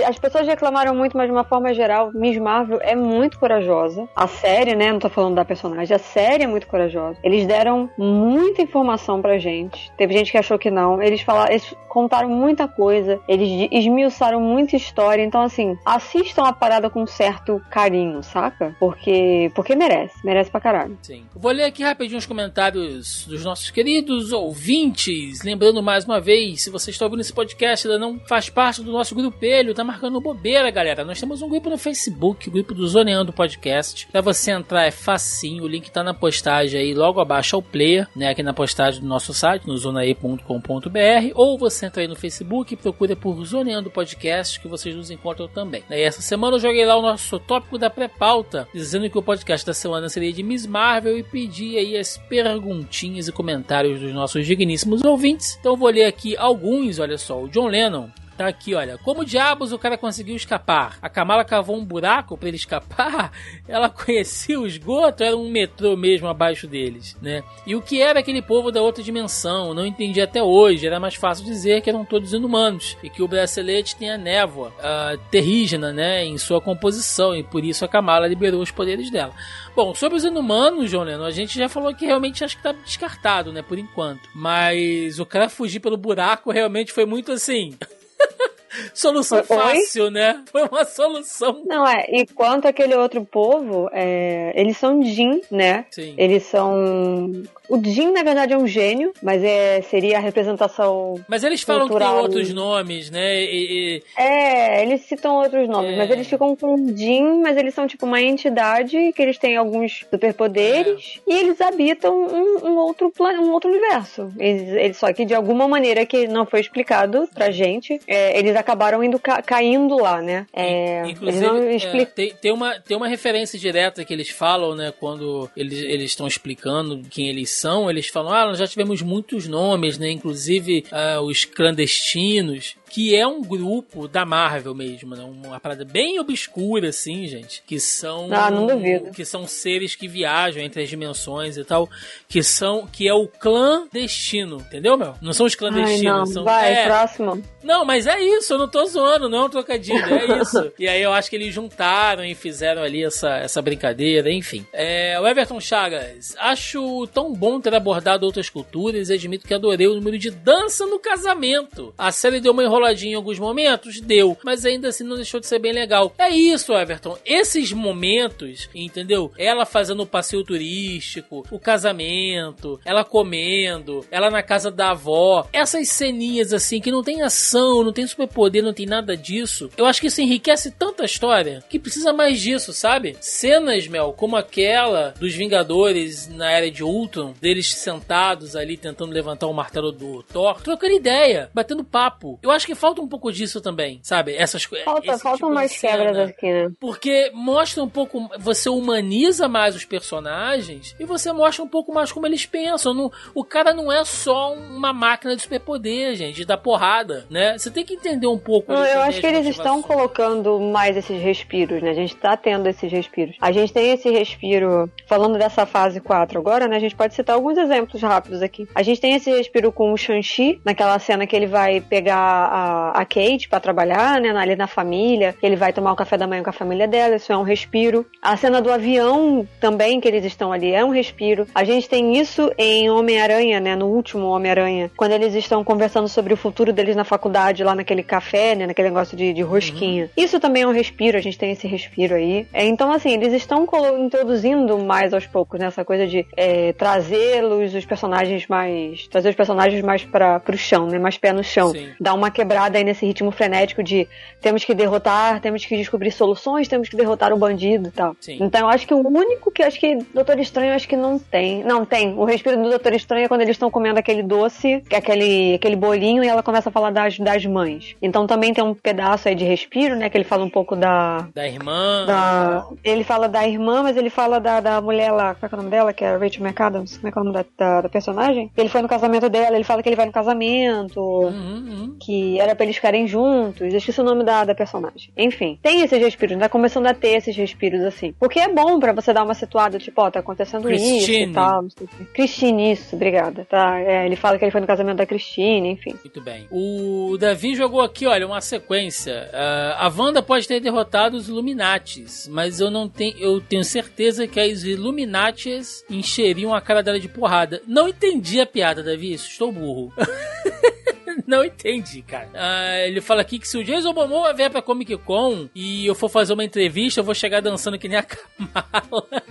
as pessoas reclamaram muito, mas de uma forma geral, Miss Marvel é muito corajosa. A série, né? Não tô falando da personagem, a série é muito corajosa. Eles deram muita informação pra gente. Teve gente que achou que não. Eles falaram, eles contaram muita coisa, eles esmiuçaram muita história. Então, assim, assistam a parada com certo carinho, saca? Porque, porque merece, merece pra caralho. Sim. Vou ler aqui rapidinho os comentários dos nossos queridos ouvintes. Lembrando mais uma vez, se você está ouvindo esse podcast ainda não faz parte do nosso grupelho, tá marcando bobeira, galera. Nós temos um grupo no Facebook, o grupo do Zoneando Podcast. Pra você entrar é facinho, o link tá na postagem aí, logo abaixo ao player, né? Aqui na postagem do nosso site, no zonae.com.br, ou você entra aí no Facebook e procura por Zoneando Podcast, que vocês nos encontram também. E essa semana eu joguei lá o nosso tópico da pré-pauta, dizendo que o podcast da semana seria de Miss Marvel e pedi aí as perguntinhas e comentários dos nossos digníssimos ouvintes. Então eu vou ler aqui alguns, olha só, o John Lennon Tá aqui, olha. Como diabos o cara conseguiu escapar? A Kamala cavou um buraco para ele escapar? Ela conhecia o esgoto? Era um metrô mesmo abaixo deles, né? E o que era aquele povo da outra dimensão? Não entendi até hoje. Era mais fácil dizer que eram todos inumanos e que o bracelete tem a névoa uh, terrígena, né, em sua composição e por isso a Kamala liberou os poderes dela. Bom, sobre os inumanos, João Lennon, a gente já falou que realmente acho que tá descartado, né, por enquanto. Mas o cara fugir pelo buraco realmente foi muito assim. Solução Oi? fácil, né? Foi uma solução. Não, é. E quanto aquele outro povo, é, eles são Jin, né? Sim. Eles são o Jin, na verdade, é um gênio, mas é, seria a representação. Mas eles falam cultural. que tem outros nomes, né? E, e... É, eles citam outros nomes, é. mas eles ficam com Jin, mas eles são tipo uma entidade que eles têm alguns superpoderes é. e eles habitam um, um outro plano, um outro universo. Eles, eles, só que de alguma maneira que não foi explicado pra gente, é, eles acabaram indo ca caindo lá, né? É, Inclusive, é, tem, tem, uma, tem uma referência direta que eles falam, né? Quando eles estão explicando quem eles eles falam, ah, nós já tivemos muitos nomes, né? Inclusive uh, os clandestinos que é um grupo da Marvel mesmo, né? Uma parada bem obscura, assim, gente. Que são. Ah, não duvido. Que são seres que viajam entre as dimensões e tal. Que são. Que é o clã destino, entendeu, meu? Não são os clandestinos. Ai, não. São, Vai, é, próximo. não, mas é isso, eu não tô zoando, não é um trocadilho, é isso. e aí eu acho que eles juntaram e fizeram ali essa, essa brincadeira, enfim. É, o Everton Chagas, acho tão bom ter abordado outras culturas e admito que adorei o número de dança no casamento. A série deu uma em alguns momentos? Deu, mas ainda assim não deixou de ser bem legal. É isso, Everton, esses momentos, entendeu? Ela fazendo o passeio turístico, o casamento, ela comendo, ela na casa da avó, essas ceninhas assim que não tem ação, não tem superpoder, não tem nada disso. Eu acho que isso enriquece tanto a história que precisa mais disso, sabe? Cenas, Mel, como aquela dos Vingadores na era de Ultron, deles sentados ali tentando levantar o martelo do Thor, trocando ideia, batendo papo. Eu acho que falta um pouco disso também, sabe? Essas coisas. Falta, faltam mais quebras aqui, né? Porque mostra um pouco, você humaniza mais os personagens e você mostra um pouco mais como eles pensam. Não, o cara não é só uma máquina de superpoder, gente, de dar porrada, né? Você tem que entender um pouco. Não, eu acho que eles estão colocando mais esses respiros, né? A gente tá tendo esses respiros. A gente tem esse respiro, falando dessa fase 4 agora, né? A gente pode citar alguns exemplos rápidos aqui. A gente tem esse respiro com o Shang-Chi, naquela cena que ele vai pegar a, a Kate pra trabalhar, né? Ali na família, ele vai tomar o café da manhã com a família dela, isso é um respiro. A cena do avião também, que eles estão ali, é um respiro. A gente tem isso em Homem-Aranha, né? No último Homem-Aranha, quando eles estão conversando sobre o futuro deles na faculdade, lá naquele café, né? Naquele negócio de, de rosquinha. Isso também é um respiro, a gente tem esse respiro aí. É, então, assim, eles estão introduzindo mais aos poucos, né? Essa coisa de é, trazê-los, os personagens mais. trazer os personagens mais para pro chão, né? Mais pé no chão. Sim. Dar uma quebrada aí nesse ritmo frenético de temos que derrotar, temos que descobrir soluções, temos que derrotar o bandido e tal. Sim. Então eu acho que o único que acho que Doutor Estranho acho que não tem. Não, tem. O respiro do Doutor Estranho é quando eles estão comendo aquele doce, que é aquele, aquele bolinho, e ela começa a falar das, das mães. Então também tem um pedaço aí de respiro, né? Que ele fala um pouco da. Da irmã. Da, ele fala da irmã, mas ele fala da, da mulher lá, qual é, que é o nome dela? Que é a Rachel McAdams, como é que é o nome da, da, da personagem? Ele foi no casamento dela, ele fala que ele vai no casamento, Uhum, uhum. que era pra eles ficarem juntos, eu esqueci o nome da, da personagem. Enfim, tem esses respiros, tá começando a ter esses respiros assim. Porque é bom pra você dar uma situada, tipo, ó, tá acontecendo isso Christine. e tal. Christine, isso, obrigada. Tá, é, ele fala que ele foi no casamento da Christine, enfim. Muito bem. O Davi jogou aqui, olha, uma sequência. Ah, a Wanda pode ter derrotado os Illuminatis, mas eu não tenho, eu tenho certeza que as Illuminatis encheriam a cara dela de porrada. Não entendi a piada, Davi, isso, estou burro. Não entendi, cara. Ah, ele fala aqui que se o Jason Momoa vier pra Comic Con e eu for fazer uma entrevista, eu vou chegar dançando que nem a Kamala.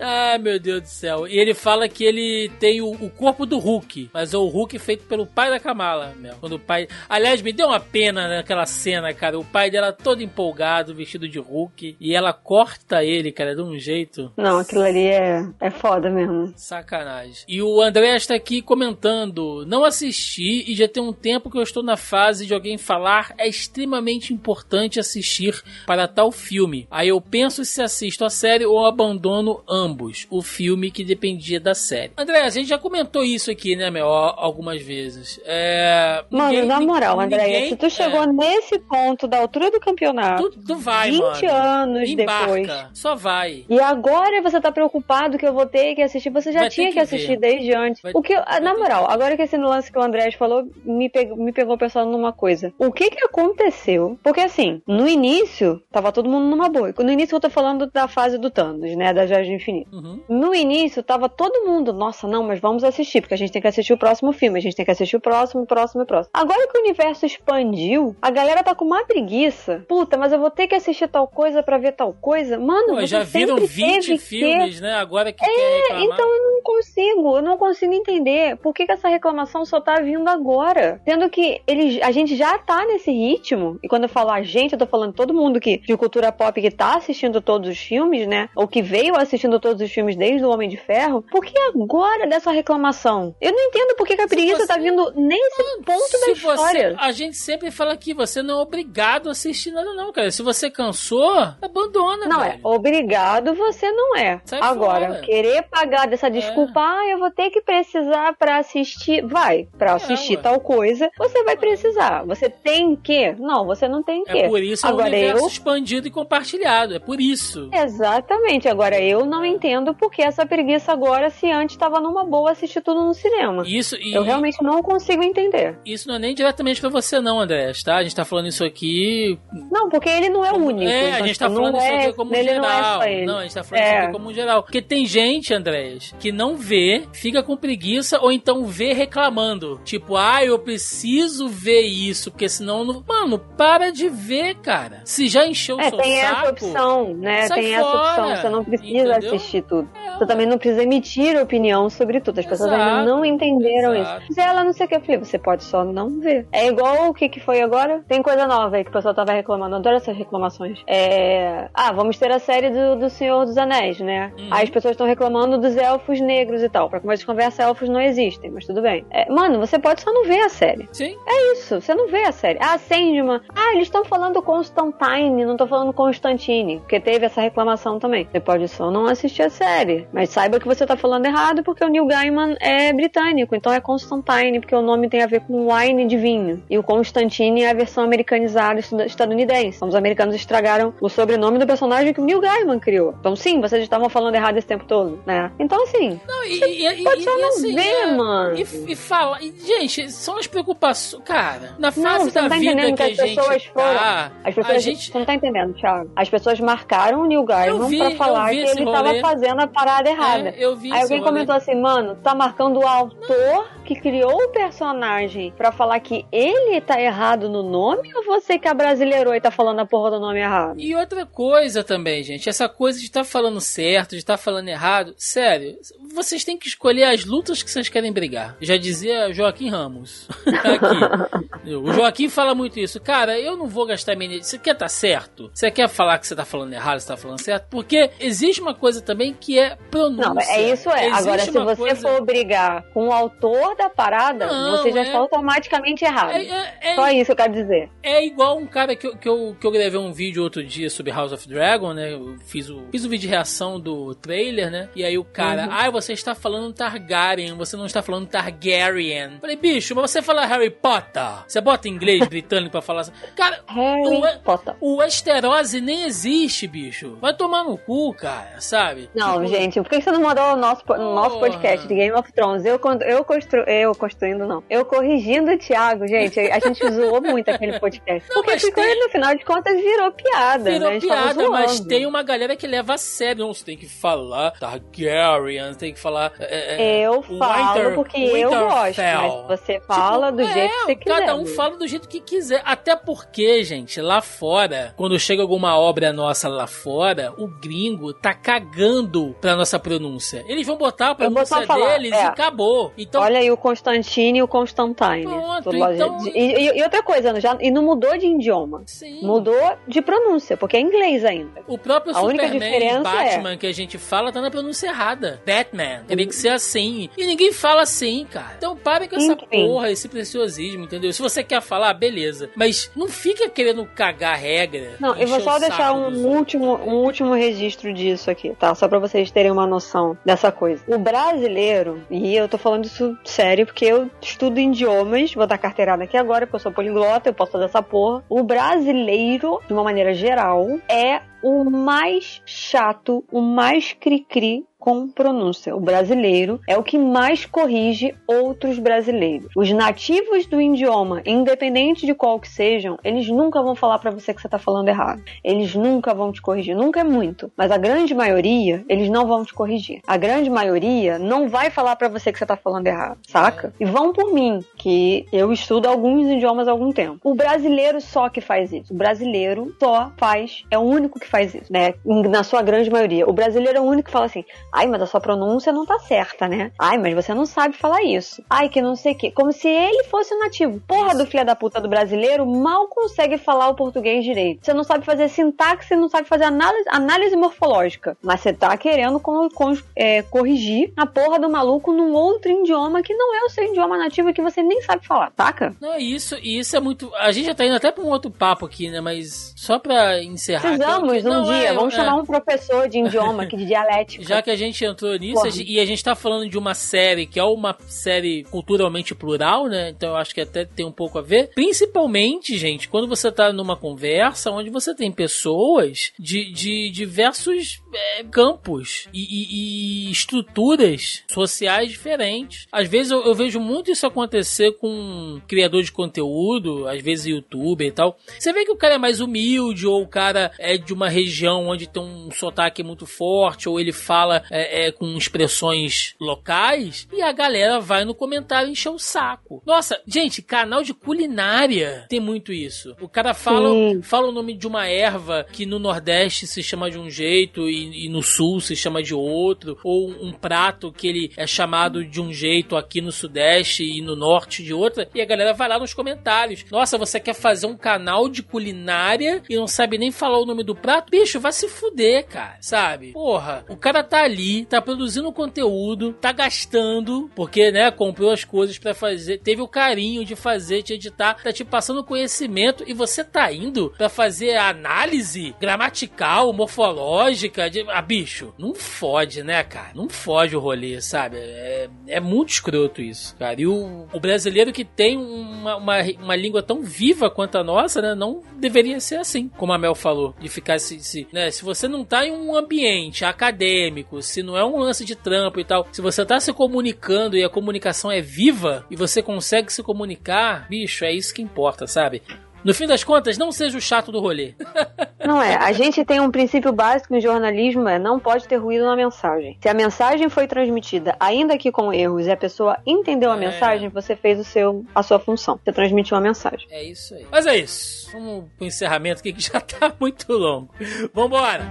Ah, meu Deus do céu. E ele fala que ele tem o, o corpo do Hulk, mas é o Hulk feito pelo pai da Kamala, meu. Quando o pai. Aliás, me deu uma pena naquela cena, cara. O pai dela todo empolgado, vestido de Hulk, e ela corta ele, cara, de um jeito. Não, aquilo ali é, é foda mesmo. Sacanagem. E o André está aqui comentando: não assisti e já tem um tempo que eu estou na fase de alguém falar é extremamente importante assistir para tal filme. Aí eu penso se assisto a série ou abandono ambos, o filme que dependia da série. André, a gente já comentou isso aqui, né, meu, algumas vezes. É, Mano, ninguém- na moral, ninguém- Andréia, se tu chegou é, nesse ponto da altura do campeonato, tu, tu vai, 20 mano. anos Embarca, depois. só vai. E agora você tá preocupado que eu vou ter que assistir. Você já Vai tinha que que assistir desde antes. Vai- o que, na moral, agora que esse lance que o Andrés falou me pegou, me pegou pensando numa coisa. O que que aconteceu? Porque assim, no início, tava todo mundo numa boa. No início eu tô falando da fase do Thanos, né? Da Jardim Infinito. Uhum. No início, tava todo mundo, nossa, não, mas vamos assistir, porque a gente tem que assistir o próximo filme, a gente tem que assistir o próximo, o próximo e o próximo. Agora que o universo expandiu, a galera tá com uma preguiça. Puta, mas eu vou ter que assistir tal coisa pra ver tal coisa. Mano, Pô, já viram sempre 20 teve que- filmes, né? Agora que quer reclamar. Então eu não consigo, eu não consigo entender por que, que essa reclamação só tá vindo agora. Sendo que eles, a gente já tá nesse ritmo, e quando eu falo a gente, eu tô falando todo mundo que, de cultura pop que tá assistindo todos os filmes, né? Ou que veio assistindo todos os filmes desde o Homem de Ferro, por que agora dessa reclamação? Eu não entendo por que, que a preguiça você- tá vindo nesse ponto da história. você, a gente sempre fala que você não é obrigado a assistir nada, não, cara. Se você cansou, abandona, Não, é velho. obrigado você não é. Sai Agora, fora. É. querer pagar dessa desculpa, ah, eu vou ter que precisar pra assistir. Vai, pra assistir É, tal coisa, você vai precisar. Você tem que. Não, você não tem que. É por isso é Agora universo eu. expandido e compartilhado. É por isso. Exatamente. Agora eu não entendo porque essa preguiça agora, se antes tava numa boa assistir tudo no cinema. Isso, e, Eu realmente não consigo entender. isso não é nem diretamente pra você, não, André, tá? A gente tá falando isso aqui. Não, porque ele não é o único. É, a então, gente tá falando isso é, aqui como geral. não é. Não, a gente tá falando É. isso aqui como geral. Porque tem gente, Andrés, que não vê, fica com preguiça ou então vê reclamando. Tipo, ah, eu preciso ver isso, porque senão. Não... Mano, para de ver, cara. Se já encheu o É, seu tem saco. essa opção, né? Tem essa fora, opção. Você não precisa entendeu? assistir tudo. É, Você também não precisa emitir opinião sobre tudo. As pessoas Exato, ainda não entenderam exato. isso. Se ela não sei o que, eu falei, você pode só não ver. É igual o que, que foi agora? Tem coisa nova aí que o pessoal tava reclamando. Eu adoro essas reclamações. É... Ah, vamos ter a série do, do Senhor dos Anéis, né? Uhum. Aí as pessoas estão reclamando dos elfos negros e tal. Pra começar de conversa, elfos não existem, mas tudo bem. É, mano, você pode só não ver a série. Sim. É isso, você não vê a série. Ah, Sandman. Ah, eles estão falando Constantine, não estão falando Constantine. Porque teve essa reclamação também. Você pode só não assistir a série. Mas saiba que você tá falando errado porque o Neil Gaiman é britânico. Então é Constantine, porque o nome tem a ver com wine de vinho. E o Constantine é a versão americanizada estadunidense. Então os americanos estragaram o sobrenome do personagem que o Neil Gaiman criou. Então sim, vocês estavam falando errado esse tempo todo, né? Então assim, Não, e, e, pode e- só e não assim, ver, é, mano. E, e fala. gente, são as preocupações. Cara, na Não, fase você da não tá vida entendendo que a que as gente pessoas foram. tá, As pessoas, a gente. Você não tá entendendo, Thiago. As pessoas marcaram o Neil Gaiman vi, pra falar vi que ele rolê. tava fazendo a parada errada. É, eu vi Aí alguém rolê. comentou assim, mano, tá marcando o autor que criou o personagem pra falar que ele tá errado no nome ou você que abrasileirou e tá falando a porra do nome errado? E outra coisa também, gente, essa coisa de estar falando certo, de estar falando errado, sério, vocês têm que escolher as lutas que vocês querem brigar. Já dizia Joaquim Ramos aqui. O Joaquim fala muito isso. Cara, eu não vou gastar minha energia. Você quer estar certo? Você quer falar que você tá falando errado, você tá falando certo? Porque existe uma coisa também que é pronúncia. Não, é isso é. Existe Agora, se você coisa- for brigar com o autor da parada, Não, você já é- está automaticamente errado. É, é- é Só isso que eu quero dizer. É igual um cara que eu, que, eu, que eu gravei um vídeo outro dia sobre House of Dragon, né? Eu fiz o, fiz o vídeo de reação do trailer, né? E aí o cara, Uhum. ah, você está falando Targaryen, você não está falando Targaryen. Falei, bicho, mas você fala Harry Potter. Você bota inglês britânico pra falar assim. Cara, Harry o, Potter. o Esterose nem existe, bicho. Vai tomar no cu, cara, sabe? Não, Tipo, gente, por que você não mandou o nosso, o nosso Porra. podcast de Game of Thrones? Eu, eu, constru, eu construindo, não. Eu corrigindo o Thiago, gente. A gente zoou muito aquele podcast. Não, porque ficou, tem- no final de contas, virou piada. né? Virou tava piada, mas tem uma galera que leva a sério. Não, você tem que falar Targaryen, tem que falar. é, é, Eu falo Winter- porque eu gosto, Winterfell. mas você fala Tipo, do jeito que é, você quiser. Cada um fala do jeito que quiser. Até porque, gente, lá fora, quando chega alguma obra nossa lá fora, o gringo tá cagando pra nossa pronúncia. Eles vão botar a pronúncia deles é. e acabou. Então, Olha aí o Constantine e o Constantine. Pronto, então- e, e- e outra coisa, já, e não mudou de idioma. sim. Mudou de pronúncia, porque é inglês ainda. O próprio A única Superman e diferença é- Batman que a gente fala tá na pronúncia errada. Batman. Teria que ser assim. E ninguém fala assim, cara. Então pare com essa Enfim. porra, esse preciosismo, entendeu? Se você quer falar, beleza. Mas não fica querendo cagar regra. Não, eu vou só deixar um último, um último registro disso aqui, tá? Só pra vocês terem uma noção dessa coisa. O brasileiro, e eu tô falando isso sério porque eu estudo idiomas, vou dar carteirada aqui agora, porque eu sou poliglota, eu posso fazer essa porra. O brasileiro, de uma maneira geral, é o mais chato, o mais cri-cri com pronúncia. O brasileiro é o que mais corrige outros brasileiros. Os nativos do idioma, independente de qual que sejam, eles nunca vão falar pra você que você tá falando errado. Eles nunca vão te corrigir. Nunca é muito, mas a grande maioria, eles não vão te corrigir. A grande maioria não vai falar pra você que você tá falando errado, saca? E vão por mim, que eu estudo alguns idiomas há algum tempo. O brasileiro só que faz isso. O brasileiro só faz, é o único que faz isso, né? Na sua grande maioria. O brasileiro é o único que fala assim: Ai, mas a sua pronúncia não tá certa, né? Ai, mas você não sabe falar isso. Ai, que não sei o quê. Como se ele fosse nativo. Porra do filho da puta do brasileiro mal consegue falar o português direito. Você não sabe fazer sintaxe, não sabe fazer análise, análise morfológica. Mas você tá querendo com, com, é, corrigir a porra do maluco num outro idioma que não é o seu idioma nativo e que você nem sabe falar, saca? Não, isso, isso é muito. A gente já tá indo até pra um outro papo aqui, né? Mas só pra encerrar. Precisamos aqui, um não, dia. é, Vamos é. chamar um professor de idioma aqui, de dialética. Já que a gente entrou nisso Porra. a e a gente tá falando de uma série que é uma série culturalmente plural, né? Então eu acho que até tem um pouco a ver. Principalmente, gente, quando você tá numa conversa onde você tem pessoas de, de diversos é, campos e, e- e estruturas sociais diferentes. Às vezes eu, eu vejo muito isso acontecer com criador de conteúdo, às vezes youtuber e tal. Você vê que o cara é mais humilde, ou o cara é de uma região onde tem um sotaque muito forte, ou ele fala é, é, com expressões locais, e a galera vai no comentário encher o saco. Nossa, gente, canal de culinária tem muito isso. O cara fala, Sim. fala o nome de uma erva que no Nordeste se chama de um jeito e, e no Sul se chama de outro, ou um prato que ele é chamado de um jeito aqui no Sudeste e no Norte de outra, e a galera vai lá nos comentários. Nossa, você quer fazer um canal de culinária e não sabe nem falar o nome do prato? Bicho, vai se fuder, cara, sabe? Porra, o cara tá ali, tá produzindo conteúdo, tá gastando, porque, né, comprou as coisas pra fazer, teve o carinho de fazer, te editar, tá te passando conhecimento e você tá indo pra fazer análise gramatical, morfológica, de... ah, bicho, não fode, né, cara? Não fode o rolê, sabe? É, é muito escroto isso, cara. E o, o brasileiro que tem uma, uma, uma língua tão viva quanto a nossa, né, não deveria ser assim, como a Mel falou, de ficar se, se, né, se você não tá em um ambiente acadêmico, se não é um lance de trampo e tal, se você tá se comunicando e a comunicação é viva e você consegue se comunicar, bicho, é isso que importa, sabe? No fim das contas, não seja o chato do rolê. Não é. A gente tem um princípio básico no jornalismo, é não pode ter ruído na mensagem. Se a mensagem foi transmitida, ainda que com erros, e a pessoa entendeu a É. mensagem, você fez o seu, a sua função. Você transmitiu a mensagem. É isso aí. Mas é isso. Vamos pro encerramento aqui que já tá muito longo. Vambora!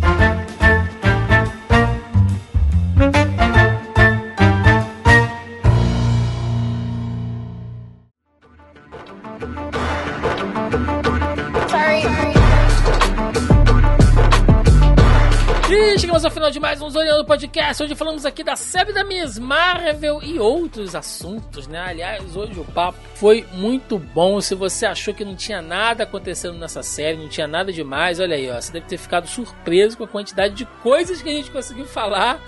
Thank you. E chegamos ao final de mais um Zoneando Podcast, onde falamos aqui da série da Miss Marvel e outros assuntos, né? Aliás, hoje o papo foi muito bom. Se você achou que não tinha nada acontecendo nessa série, não tinha nada demais, olha aí, ó. Você deve ter ficado surpreso com a quantidade de coisas que a gente conseguiu falar.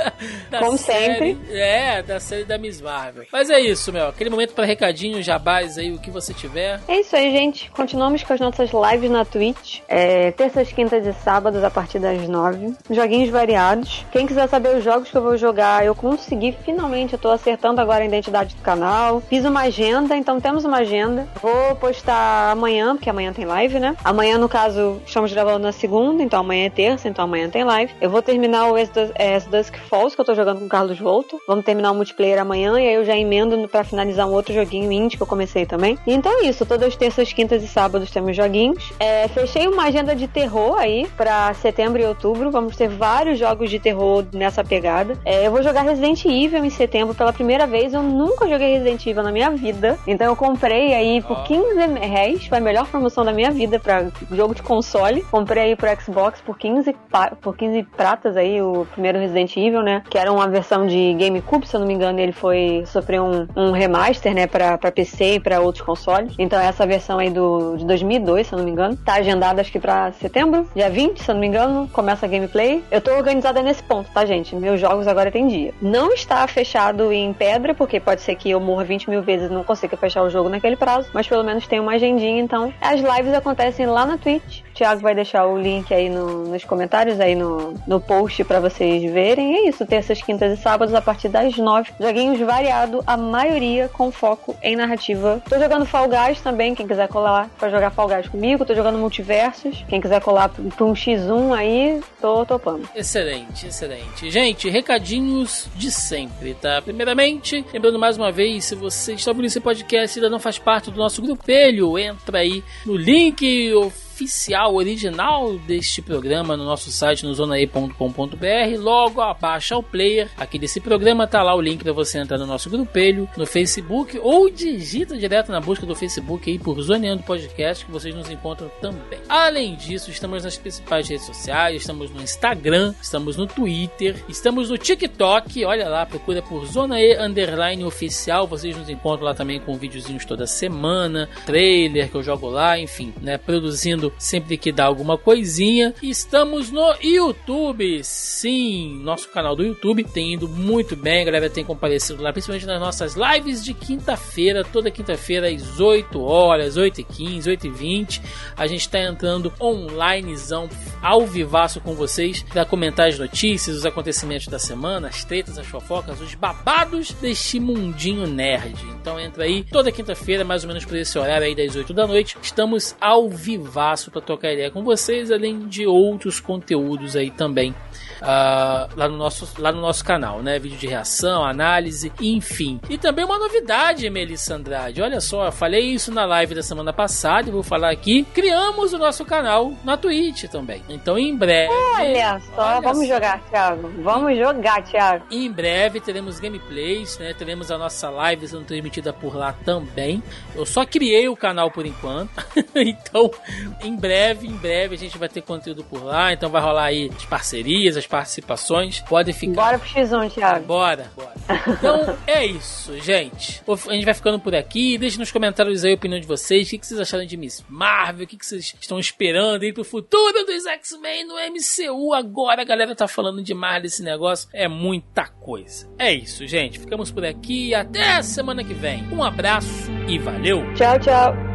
Como série- sempre. É, da série da Miss Marvel. Mas é isso, meu. Aquele momento para recadinho, jabás aí, o que você tiver. É isso aí, gente. Continuamos com as nossas lives na Twitch. É, terças, quintas e sábados, a partir das nove. Joguinhos variados. Quem quiser saber os jogos que eu vou jogar, eu consegui finalmente. Eu tô acertando agora a identidade do canal. Fiz uma agenda, então temos uma agenda. Vou postar amanhã, porque amanhã tem live, né? Amanhã, no caso, estamos gravando na segunda, então amanhã é terça, então amanhã tem live. Eu vou terminar o As Dusk, As Dusk Falls, que eu tô jogando com o Carlos Volto. Vamos terminar o multiplayer amanhã e aí eu já emendo pra finalizar um outro joguinho indie que eu comecei também. Então é isso, todas as terças, quintas e sábados temos joguinhos. É, fechei uma agenda de terror aí pra setembro e outubro. Vamos ter vários jogos de terror nessa pegada. É, eu vou jogar Resident Evil em setembro pela primeira vez. Eu nunca joguei Resident Evil na minha vida. Então eu comprei aí por Ó. 15 reais. Foi a melhor promoção da minha vida pra jogo de console. Comprei aí pro Xbox por 15, pa- por 15 pratas aí, o primeiro Resident Evil, né? Que era uma versão de GameCube, se eu não me engano, ele foi sofreu um, um remaster, né, pra, pra PC e pra outros consoles. Então essa versão aí do, de 2002, se eu não me engano, tá agendada acho que pra setembro, dia 20, se eu não me engano, começa a gameplay. Eu tô organizada nesse ponto, tá, gente? Meus jogos agora tem dia. Não está fechado em pedra, porque pode ser que eu morra 20 mil vezes e não consiga fechar o jogo naquele prazo, mas pelo menos tem uma agendinha, então. As lives acontecem lá na Twitch. O Thiago vai deixar o link aí no- nos comentários, aí no, no post pra vocês verem. E é isso, terças, quintas e sábados a partir das nove. Joguinhos variado, a maioria com foco em narrativa. Tô jogando Fall Guys também, quem quiser colar pra jogar Fall Guys comigo. Tô jogando Multiversos. Quem quiser colar pra um X1 aí, tô topando. Excelente, excelente. Gente, recadinhos de sempre, tá? Primeiramente, lembrando mais uma vez, se você está ouvindo esse podcast e ainda não faz parte do nosso grupelho, entra aí no link oficial, original deste programa no nosso site no zonae.com.br. Logo abaixo ao player aqui desse programa tá lá o link para você entrar no nosso grupelho no Facebook ou digita direto na busca do Facebook aí por Zoneando Podcast que vocês nos encontram também. Além disso, estamos nas principais redes sociais, estamos no Instagram, estamos no Twitter, estamos no TikTok, olha lá, procura por Zona E Underline Oficial, vocês nos encontram lá também com videozinhos toda semana, trailer que eu jogo lá, enfim, né, produzindo sempre que dá alguma coisinha. Estamos no YouTube, sim, nosso canal do YouTube tem ido muito bem, a galera tem comparecido lá, principalmente nas nossas lives de quinta-feira, toda quinta-feira às 8 horas, 8h15, 8h20, a gente está entrando onlinezão, ao vivaço com vocês, para comentar as notícias, os acontecimentos da semana, as tretas, as fofocas, os babados deste mundinho nerd. Então entra aí toda quinta-feira, mais ou menos por esse horário aí das 8 da noite, estamos ao vivaço para trocar ideia com vocês, além de outros conteúdos aí também uh, lá, no nosso, lá no nosso canal, né? Vídeo de reação, análise, enfim. E também uma novidade, Melissa Andrade. Olha só, eu falei isso na live da semana passada e vou falar aqui. Criamos o nosso canal na Twitch também. Então, em breve. Olha só, olha vamos só. jogar, Thiago. Vamos jogar, Thiago. Em breve teremos gameplays, né? Teremos a nossa live sendo transmitida por lá também. Eu só criei o canal por enquanto. então, em breve, em breve a gente vai ter conteúdo por lá. Então vai rolar aí as parcerias, as participações. Pode ficar. Bora pro X1, Thiago. Bora, bora. Então é isso, gente. A gente vai ficando por aqui. Deixe nos comentários aí a opinião de vocês. O que vocês acharam de Miss Marvel? O que vocês estão esperando aí pro futuro dos X-Men no MCU? Agora a galera tá falando demais desse negócio. É muita coisa. É isso, gente. Ficamos por aqui. Até semana que vem. Um abraço e valeu. Tchau, tchau.